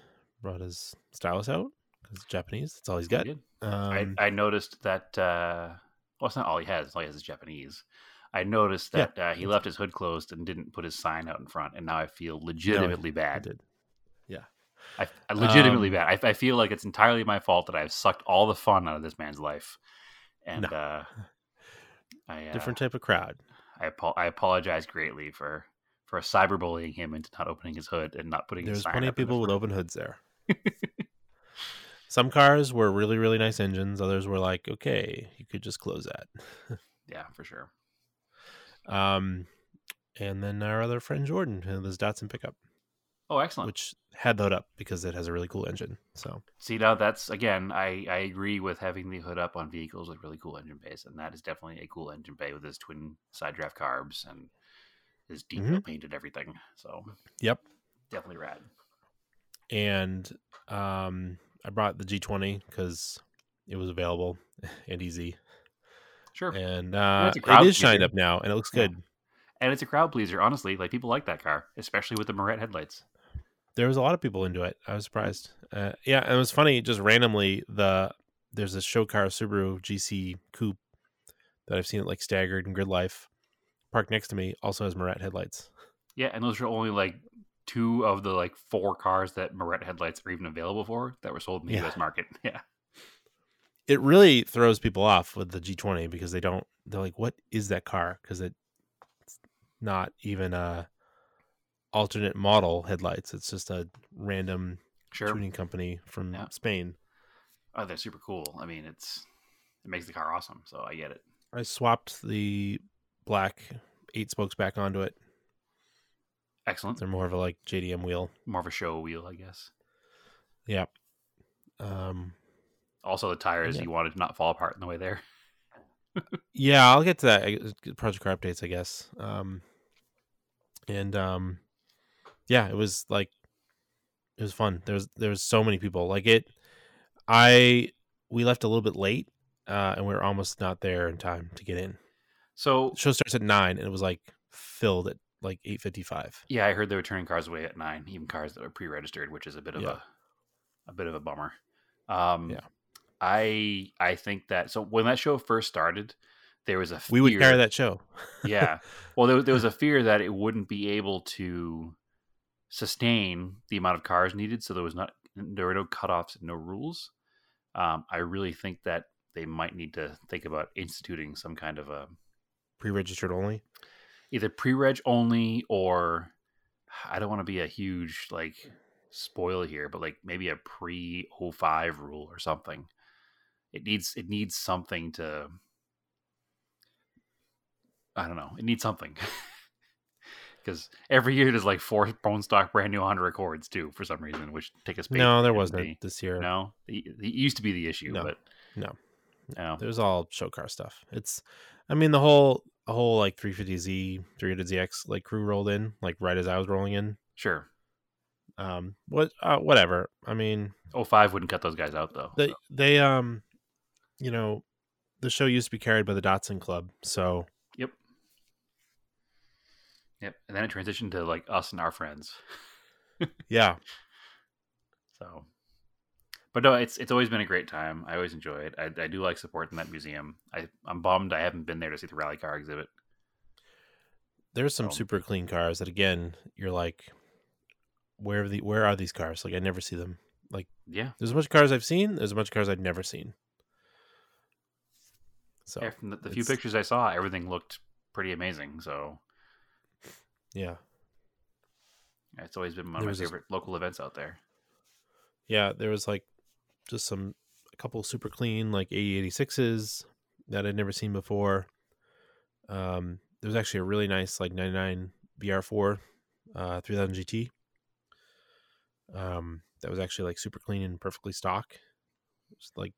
brought his stylus out because Japanese. That's all he's got. Um, I, I noticed that. Uh, well, it's not all he has. All he has is Japanese. I noticed Yeah. that uh, he left his hood closed and didn't put his sign out in front, and now I feel legitimately I bad. did. Yeah. I, I legitimately Um, bad. I, I feel like it's entirely my fault that I've sucked all the fun out of this man's life, and No. uh, I uh, Different type of crowd. I, I apologize greatly for for cyberbullying him into not opening his hood and not putting. his There's plenty of up in the people with open hoods there. Some cars were really, really nice engines. Others were like, okay, you could just close that. Yeah, for sure. Um, and then our other friend Jordan, this Datsun pickup, Oh, excellent. which had the hood up because it has a really cool engine. So See now that's again I, I agree with having the hood up on vehicles with really cool engine bays and that is definitely a cool engine bay with his twin side draft carbs and his detail painted everything. So yep. definitely rad. And um, I brought the G20 because it was available and easy. Sure. And uh, it's a crowd it is shined up now, and it looks Yeah. good. And it's a crowd pleaser, honestly. Like people like that car, especially with the Morette headlights. There was a lot of people into it. I was surprised. Uh, yeah, and it was funny. Just randomly, the there's a show car Subaru GC Coupe that I've seen it like staggered and Gridlife parked next to me. Also has Morette headlights. Yeah, and those are only like two of the like four cars that Morette headlights are even available for that were sold in the Yeah. US market. Yeah. It really throws people off with the G20 because they don't. They're like, "What is that car?" Because it's not even a alternate model headlights. It's just a random Sure. tuning company from Yeah. Spain. Oh, they're super cool. I mean, it's it makes the car awesome, so I get it. I swapped the black eight spokes back onto it. Excellent. They're more of a like JDM wheel. More of a show wheel, I guess. Yeah. Um. Also, the tires Yeah. you wanted to not fall apart in the way there. Yeah, I'll get to that. Project car updates, I guess. Um. And um, yeah, it was like it was fun. There was there was so many people. Like it, I we left a little bit late, uh, and we were almost not there in time to get in. So The show starts at nine, and it was like filled at like eight fifty five. yeah, I heard they were turning cars away at nine, even cars that were pre-registered, which is a bit of Yeah. a a bit of a bummer. Um, Yeah. I I think that so when that show first started, there was a We would fear- carry that show. yeah. Well, there, there was a fear that it wouldn't be able to sustain the amount of cars needed, so there was not there were no cutoffs and no rules. Um, I really think that they might need to think about instituting some kind of a Pre-registered only. either pre-reg only or I don't want to be a huge like spoiler here, but like maybe a pre 05 rule or something. It needs it needs something to I don't know. It needs something. Because every year there's like four bone stock brand new Honda Accords too, for some reason, which take us. No, there wasn't be. this year. No, it, used to be the issue, No, but no. no. There's all show car stuff. It's, I mean, the whole, the whole like 350Z, 300ZX like crew rolled in like right as I was rolling in. Sure. Um, what, uh, whatever. I mean, 05 wouldn't cut those guys out though. they, so. they, um, you know, the show used to be carried by the Datsun Club, so Yep. And then it transitioned to like us and our friends. yeah, So, but no, it's it's always been a great time. I always enjoy it. I, I do like supporting that museum. I I'm bummed I haven't been there to see the rally car exhibit. there's some Oh. super clean cars that again, you're like, where are the, where are these cars? Like I never see them. Like yeah. There's a bunch of cars I've seen. There's a bunch of cars I've never seen. So yeah from the, the few pictures I saw, everything looked pretty amazing. So yeah, yeah, it's always been one of There my this- favorite local events out there. yeah. There was like just some a couple super clean like AE86s that I'd never seen before. Um, there was actually a really nice like 99 VR4 uh 3000 GT. Um, that was actually like super clean and perfectly stock. It's like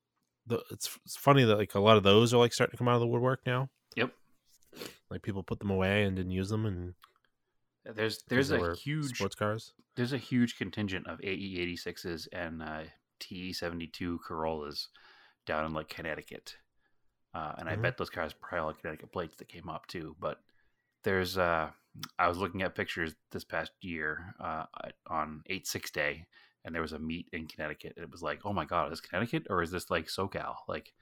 the it's, it's funny that like a lot of those are like starting to come out of the woodwork now. Yep. Like people put them away and didn't use them, and There's 'cause there's they a huge sports cars. there's a huge contingent of AE 86s and uh, TE 72 Corollas down in like Connecticut. Uh, and I Mhm. bet those cars probably had Connecticut plates that came up too. But there's, uh, I was looking at pictures this past year uh, on 8 6 day, and there was a meet in Connecticut. And it was like, oh my God, is this Connecticut or is this like SoCal? Like,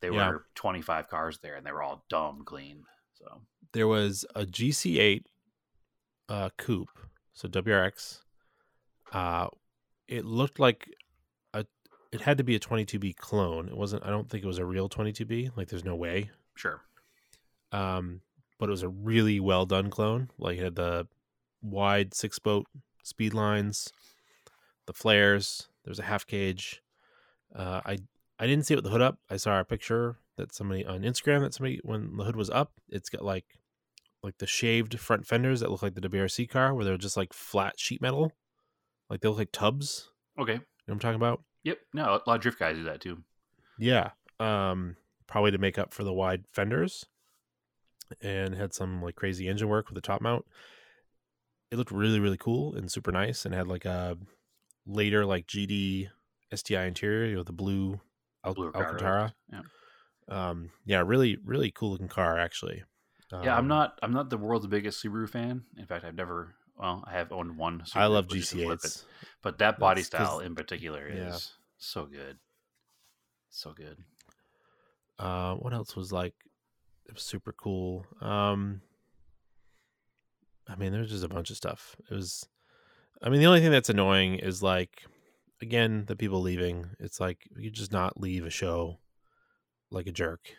there Yeah. were 25 cars there and they were all dumb clean. So, there was a GC8 uh, coupe, so WRX. Uh, it looked like a. It had to be a 22B clone. It wasn't. I don't think it was a real 22B. Like, there's no way. sure. Um, but it was a really well done clone. Like, it had the wide six boat speed lines, the flares. There's a half cage. Uh, I I didn't see it with the hood up. I saw a picture that somebody on Instagram that somebody when the hood was up, it's got like like the shaved front fenders that look like the WRC car, where they're just like flat sheet metal, like they look like tubs. Okay. You know what I'm talking about? Yep. No, a lot of drift guys do that too. Yeah. Um, probably to make up for the wide fenders, and had some like crazy engine work with the top mount. It looked really really cool and super nice, and had like a later like GD STI interior with the blue, Al- Blue Alcantara. Yeah. Um, yeah, really really cool looking car actually. Yeah, I'm Um, not. I'm not the world's biggest Subaru fan. In fact, I've never. Well, I have owned one. Subaru, I love which is a Flip It. GC8s. but that body That's style in particular is yeah. so good, so good. Uh, what else was like it was super cool? Um, I mean, there's just a bunch of stuff. It was, I mean, the only thing that's annoying is like, again, the people leaving. It's like you just not leave a show like a jerk.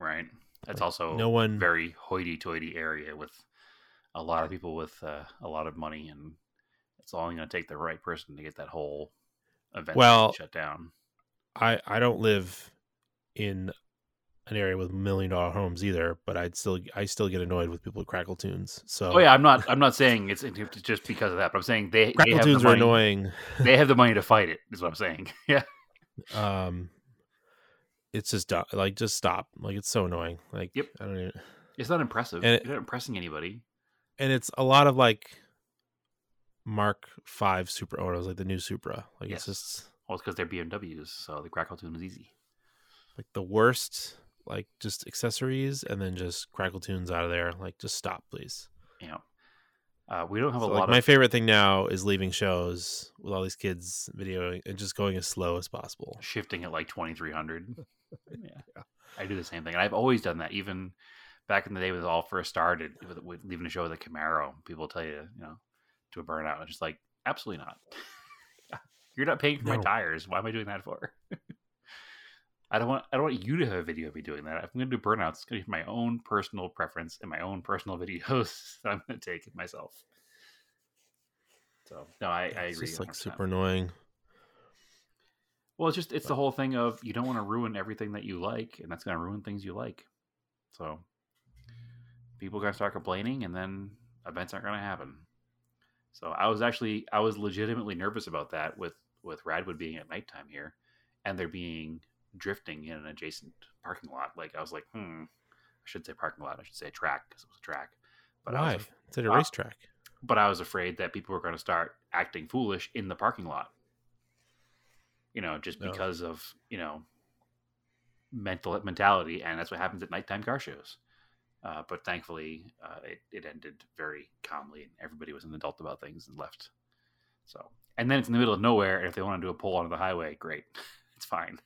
Right. That's Like, also no one- very hoity-toity area with a lot of people with uh, a lot of money, and it's only going to take the right person to get that whole event Well, shut down. I I don't live in an area with million dollar homes either, but I'd still I still get annoyed with people with crackle tunes. So Oh yeah, I'm not. I'm not saying it's just because of that, but I'm saying they, they crackle have the tunes are money. annoying. They have the money to fight it. Is what I'm saying. Yeah. um it's just du- like just stop like it's so annoying like Yep. i don't even It's not impressive. And it- You're not impressing anybody. and it's a lot of like mark 5 super autos like the new supra like Yes. it's just Well, it's because they're BMWs, so the crackle tune is easy. like the worst like just accessories and then just crackle tunes out of there like just stop please know, uh, we don't have So, a like, lot my of. favorite thing now is leaving shows with all these kids videoing and just going as slow as possible. Shifting at like 2300 yeah. I do the same thing and i've always done that even back in the day when it all first started with, with leaving a show with a camaro people tell you you know to a burnout it's just like absolutely not. You're not paying for my tires. Why am i doing that for i don't want i don't want you to have a video of me doing that if i'm going to do burnouts it's going to be my own personal preference and my own personal videos that i'm going to take myself so no i, I it's agree just like super annoying Well, it's just it's the whole thing of you don't want to ruin everything that you like, and that's going to ruin things you like. So people are going to start complaining, and then events aren't going to happen. So I was actually I was legitimately nervous about that with with Radwood being at nighttime here, and there being drifting in an adjacent parking lot. Like I was like, hmm, I should say parking lot. I should say track because it was a track. But I was, it's at a Wow. racetrack but I was afraid that people were going to start acting foolish in the parking lot. You know, just No. because of you know mental mentality, and that's what happens at nighttime car shows. Uh, but thankfully, uh, it it ended very calmly, and everybody was an adult about things and left. So, and then it's in the middle of nowhere, and if they want to do a pull onto the highway, great, it's fine.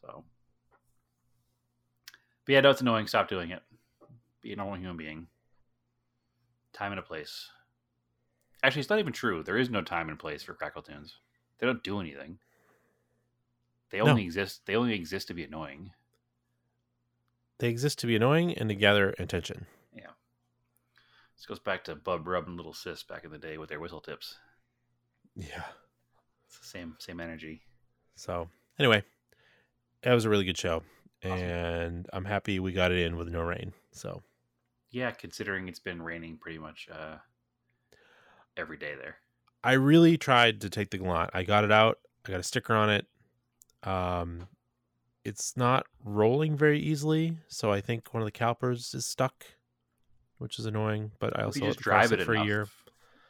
So, but yeah, no, it's annoying. Stop doing it. Be a normal human being time and a place. Actually, it's not even true. There is no time and place for crackle tunes. They don't do anything. They No. only exist. They only exist to be annoying. They exist to be annoying and to gather attention. Yeah. This goes back to Bub Rub and Little Sis back in the day with their whistle tips. Yeah. It's the same same energy. So anyway, that was a really good show, Awesome. and I'm happy we got it in with no rain. So Yeah, considering it's been raining pretty much uh, every day there. I really tried to take the Galant. I got it out. I got a sticker on it. Um, it's not rolling very easily, so I think one of the calipers is stuck, which is annoying. But I also just drive sit it for enough, a year.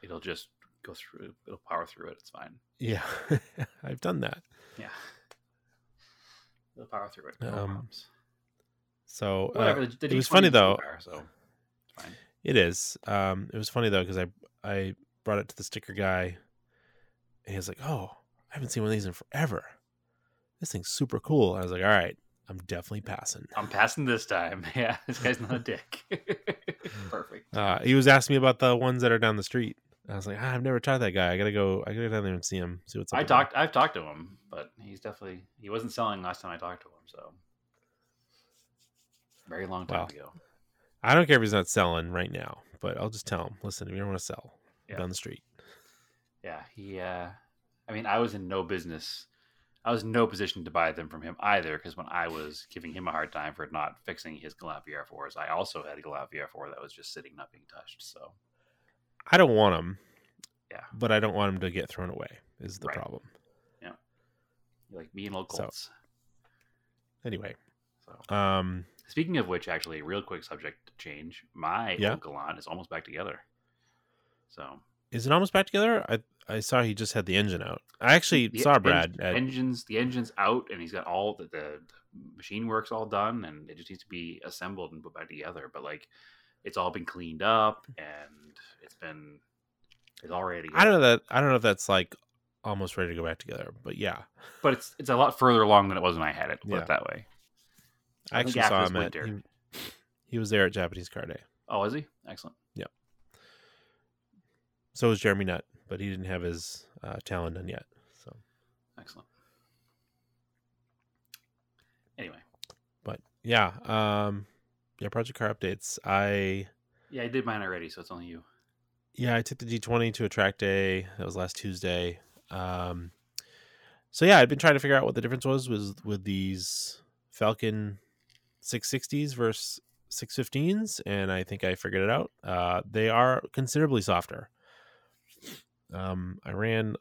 it'll just go through. It'll power through it. It's fine. Yeah, I've done that. Yeah, it'll power through it. No Um. So uh, The, the it was funny though. Power, so it's fine. It is. Um, it was funny though because I I brought it to the sticker guy, and he was like, "Oh, I haven't seen one of these in forever. This thing's super cool." I was like, "All right, I'm definitely passing." I'm passing this time. Yeah, this guy's not a dick. Perfect. Uh, he was asking me about the ones that are down the street. I was like, ah, "I've never tried that guy. I gotta go. I gotta go down there and see him. See what's up." I with him." talked. I've talked to him, but he's definitely he wasn't selling last time I talked to him. So very long time Wow. ago. I don't care if he's not selling right now, but I'll just tell him, "Listen, if you don't want to sell, Yeah. down the street." Yeah, he. uh I mean, I was in no business. I was in no position to buy them from him either, because when I was giving him a hard time for not fixing his Galant VR4s, I also had a Galant VR4 that was just sitting, not being touched. So I don't want them. Yeah. but I don't want them to get thrown away. Is the Right. problem? like me and old So- Colts. Anyway, So, um, speaking of which, actually, real quick subject change. My Yeah. old Galant is almost back together. So is it almost back together? I I saw he just had the engine out. I actually the saw en- Brad. At, engines the engine's out and he's got all the, the, the machine work's all done and it just needs to be assembled and put back together but like it's all been cleaned up and it's been it's all ready to go. I don't know that I don't know if that's like almost ready to go back together, but yeah, but it's it's a lot further along than it was when i had it put Yeah. it that way I I actually saw him at he, he was there at Japanese Car Day. oh is he excellent Yeah. So was Jeremy Nutt, but he didn't have his uh, Talon done yet. So, excellent anyway but yeah, um, yeah, Project Car updates. I yeah i did mine already so it's only you yeah, I took the G20 to a track day. That was last Tuesday. Um, so yeah, I'd been trying to figure out what the difference was with with these Falken 660s versus 615s, and I think I figured it out. Uh, they are considerably softer. Um, I ran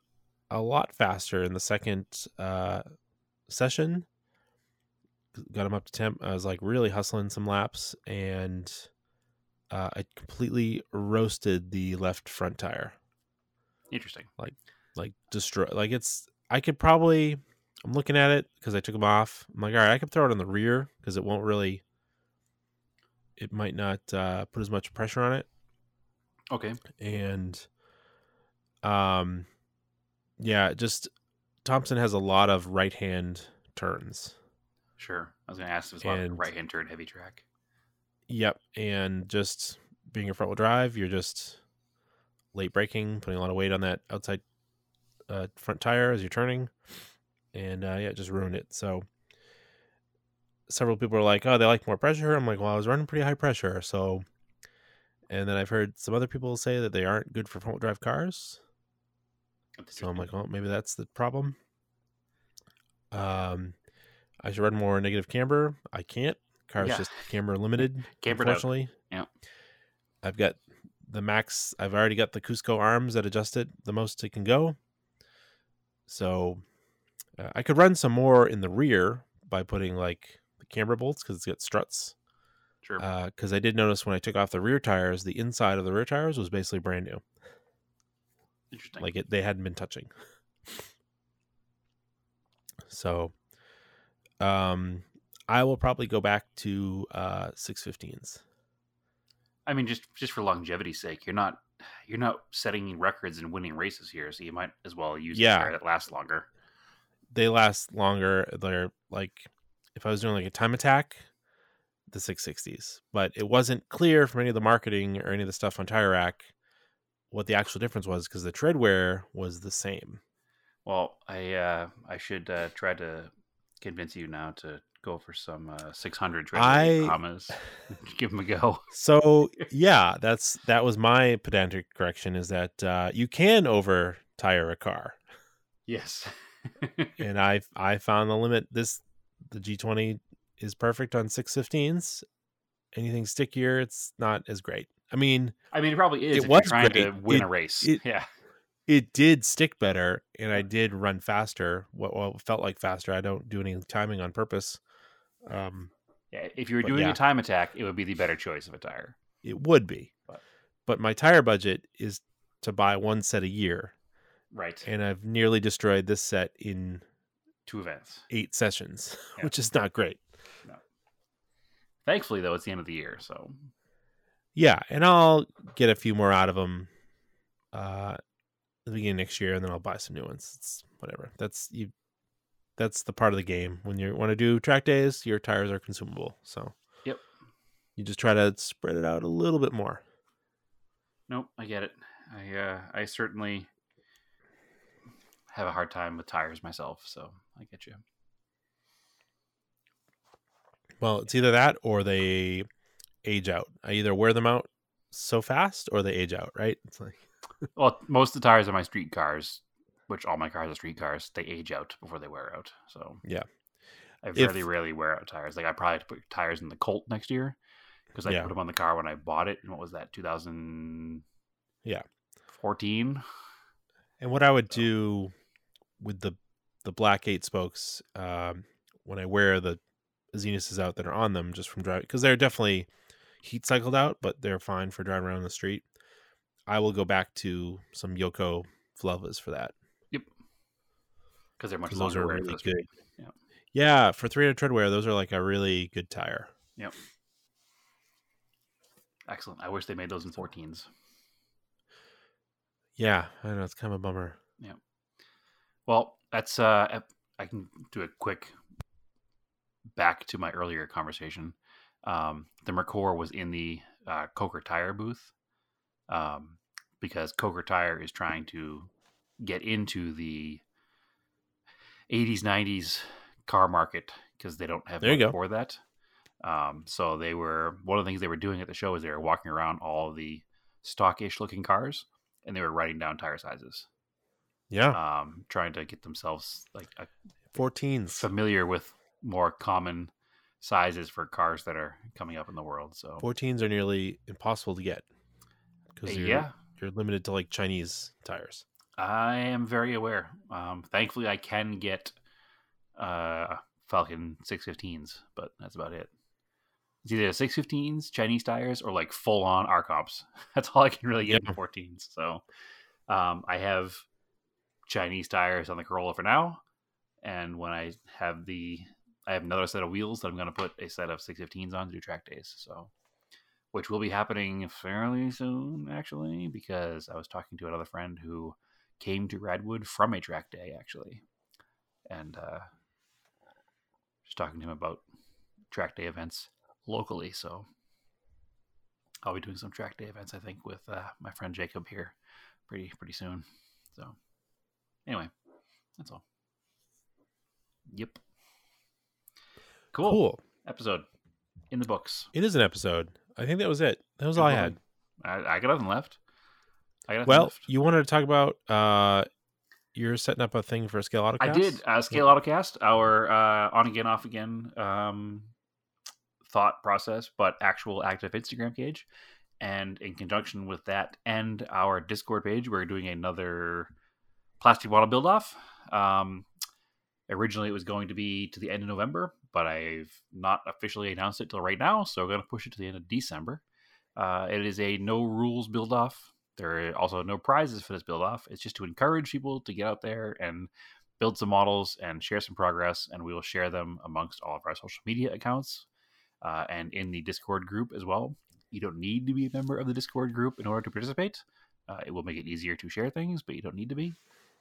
a lot faster in the second uh, session. Got them up to temp. I was like really hustling some laps, and uh, I completely roasted the left front tire. interesting Like like destroy. Like it's. I could probably. I'm looking at it because I took them off. I'm like, all right, I could throw it on the rear because it won't really. It might not uh, put as much pressure on it, okay and, um, yeah, just Thompson has a lot of right hand turns. sure i was gonna ask if it's a lot of right hand turn heavy track Yep, and just being a front wheel drive, you're just late braking, putting a lot of weight on that outside uh, front tire as you're turning, and uh, yeah, it just ruined it. So several people are like, "Oh, they like more pressure." I'm like, "Well, I was running pretty high pressure." So, and then I've heard some other people say that they aren't good for front wheel drive cars. So I'm like, well, maybe that's the problem. Um, I should run more negative camber. I can't. Car's Yeah. just camera limited. Cambered out. unfortunately. Yeah. I've got the max. I've already got the Cusco arms that adjust it the most it can go. So uh, I could run some more in the rear by putting like the camber bolts because it's got struts. sure Because I did notice when I took off the rear tires, the inside of the rear tires was basically brand new interesting like it they hadn't been touching so um i will probably go back to uh 615s I mean, just just for longevity's sake, you're not you're not setting records and winning races here, so you might as well use Yeah. tire that lasts longer. they last longer they're like if i was doing like a time attack the 660s but it wasn't clear from any of the marketing or any of the stuff on tire rack what the actual difference was because the tread wear was the same. Well, I uh, I should uh, try to convince you now to go for some uh, 600 I- Bahamas. Give them a go. So yeah, that's that was my pedantic correction is that uh, you can over tire a car, Yes. and I I found the limit. This the G20 is perfect on 615s. Anything stickier, it's not as great. I mean, I mean, it probably is It if was you're trying to win It- a race. it- yeah. it did stick better, and I did run faster. What well, felt like faster. I don't do any timing on purpose. Um, Yeah. If you were doing yeah. a time attack, it would be the better choice of a tire. it would be, But- but my tire budget is to buy one set a year, Right. and I've nearly destroyed this set in Two events. eight sessions, Yeah. which is not great. No. Thankfully, though, it's the end of the year, so Yeah, and I'll get a few more out of them uh, at the beginning of next year, and then I'll buy some new ones. It's whatever. That's you. That's the part of the game when you want to do track days. Your tires are consumable, so Yep. You just try to spread it out a little bit more. nope, I get it. I uh, I certainly have a hard time with tires myself, so I get you. Well, it's either that or they age out. I either wear them out so fast or they age out. Right? It's like Well, most of the tires on my street cars, which all my cars are street cars, they age out before they wear out. So Yeah. I If- very rarely wear out tires. Like I probably have to put tires in the Colt next year because I Yeah. put them on the car when I bought it. And what was that? 2000. Yeah. 14. And what I would do with the the black eight spokes um, when I wear the Zenuses out that are on them, just from driving, because they're definitely heat cycled out, but they're fine for driving around the street. I will go back to some Yoko Flevas for that. Because they're much those are really good. Yeah. Yeah, for 300 tread wear, those are like a really good tire. Yep. Excellent. I wish they made those in 14s. Yeah, I know it's kind of a bummer. Yeah. Well, that's uh I can do a quick back to my earlier conversation. Um the Merkur was in the uh Coker Tire booth. Um because Coker Tire is trying to get into the 80s 90s car market because they don't have There you for that. Um so they were one of the things they were doing at the show is they were walking around all the stockish looking cars and they were writing down tire sizes Yeah, um, trying to get themselves like uh, 14s. familiar with more common sizes for cars that are coming up in the world. So 14s are nearly impossible to get because you're, yeah, you're limited to like Chinese tires. I am very aware. Um, thankfully, I can get uh, Falken 615s, but that's about it. It's either 615s, Chinese tires, or like full on R-comps. That's all I can really get Yeah. in 14s. So um, I have Chinese tires on the Corolla for now. And when I have the, I have another set of wheels that I'm going to put a set of 615s on to do track days. So, which will be happening fairly soon, actually, because I was talking to another friend who came to Radwood from a track day, actually. And uh, just talking to him about track day events locally. So I'll be doing some track day events, I think, with uh, my friend Jacob here pretty pretty soon. So anyway, that's all. Yep. Cool. Cool. Episode in the books. It is an episode. I think that was it. That was all I had. I, I got nothing left. Well, left. you wanted to talk about uh you're setting up a thing for scale autocast? I did uh, scale autocast our uh, on again off again um, thought process, but actual active Instagram page, and in conjunction with that and our Discord page, we're doing another plastic bottle build off. Um, originally, it was going to be to the end of November, but I've not officially announced it till right now, so we're going to push it to the end of December. Uh, it is a no rules build off. There are also no prizes for this build off. It's just to encourage people to get out there and build some models and share some progress, and we will share them amongst all of our social media accounts uh, and in the Discord group as well. You don't need to be a member of the Discord group in order to participate. Uh, it will make it easier to share things, but you don't need to be.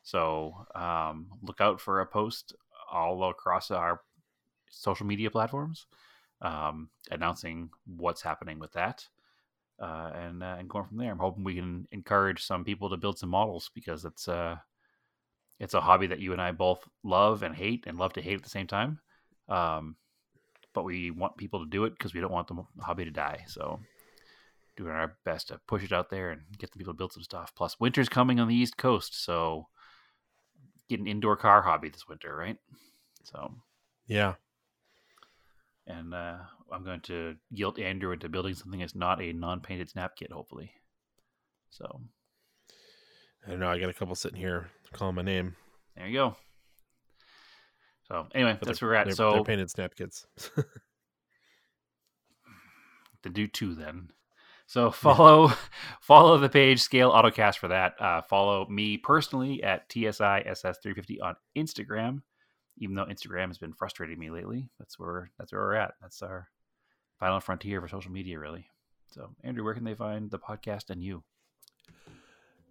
So um, look out for a post all across our social media platforms um, announcing what's happening with that. Uh, and uh, and going from there. I'm hoping we can encourage some people to build some models because it's uh it's a hobby that you and I both love and hate and love to hate at the same time. Um, but we want people to do it because we don't want the hobby to die. So doing our best to push it out there and get the people to build some stuff. Plus, winter's coming on the East Coast, so get an indoor car hobby this winter, right? So Yeah. And uh, I'm going to guilt Andrew into building something that's not a non-painted snap kit, hopefully. So I don't know. I got a couple sitting here calling my name. there you go. So anyway, But that's where we're at. They're, So they're painted snap kits. to do two then. So follow follow the page Scale Autocast for that. Uh, follow me personally at TSISS350 on Instagram. Even though Instagram has been frustrating me lately, that's where that's where we're at. That's our final frontier for social media, really. So Andrew, where can they find the podcast and you?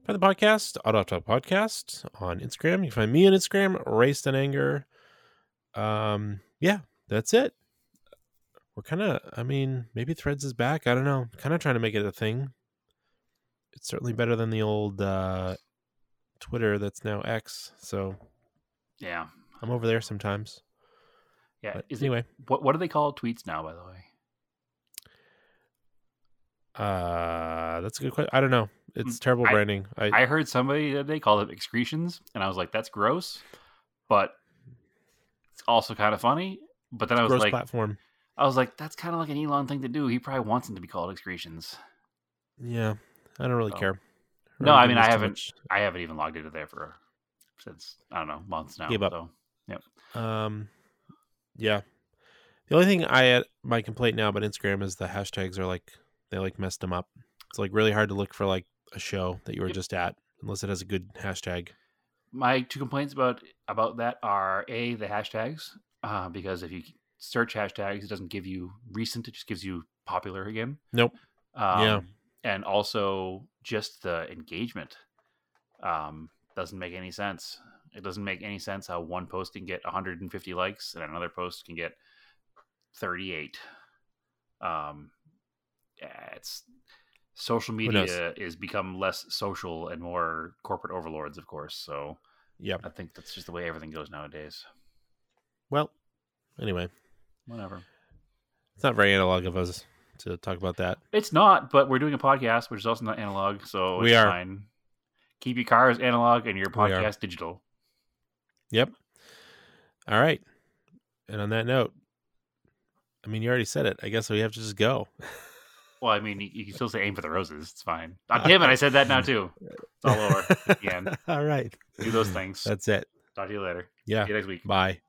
Find the podcast, Auto Talk Podcast on Instagram. You can find me on Instagram, Raced and Anger. Um, yeah, that's it. We're kind of, I mean, maybe Threads is back. I don't know. Kind of trying to make it a thing. It's certainly better than the old uh, Twitter that's now X. So Yeah, I'm over there sometimes. yeah. But Is anyway, it, what what do they call tweets now? By the way, uh, that's a good question. I don't know. It's terrible Mm, I- branding. I, I heard somebody the other day call them excretions, and I was like, "That's gross," but it's also kind of funny. But then I was gross like, platform. I was like, that's kind of like an Elon thing to do. He probably wants them to be called excretions. Yeah, I don't really So- care. No, I mean, I haven't- I haven't even logged into there for since I don't know months now. Gave up. So Um, yeah. The only thing I had my complaint now about Instagram is the hashtags are like they like messed them up. It's like really hard to look for like a show that you were Yep. just at unless it has a good hashtag. my two complaints about about that are a the hashtags uh, because if you search hashtags, it doesn't give you recent; it just gives you popular again. Nope. Um, Yeah. and also just the engagement um, doesn't make any sense. It doesn't make any sense how one post can get 150 likes and another post can get 38. Um, yeah, it's social media is become less social and more corporate overlords, of course. So Yep. I think that's just the way everything goes nowadays. Well, anyway, Whatever. it's not very analog of us to talk about that. It's not, but we're doing a podcast, which is also not analog, so We it's are. fine. Keep your cars analog and your podcast digital. Yep. All right. And on that note, I mean, you already said it. I guess we have to just go. Well, I mean, you, can still say aim for the roses. It's fine. God damn it, I said that now too. It's all over again. All right. Do those things. That's it. Talk to you later. Yeah. See you next week. Bye.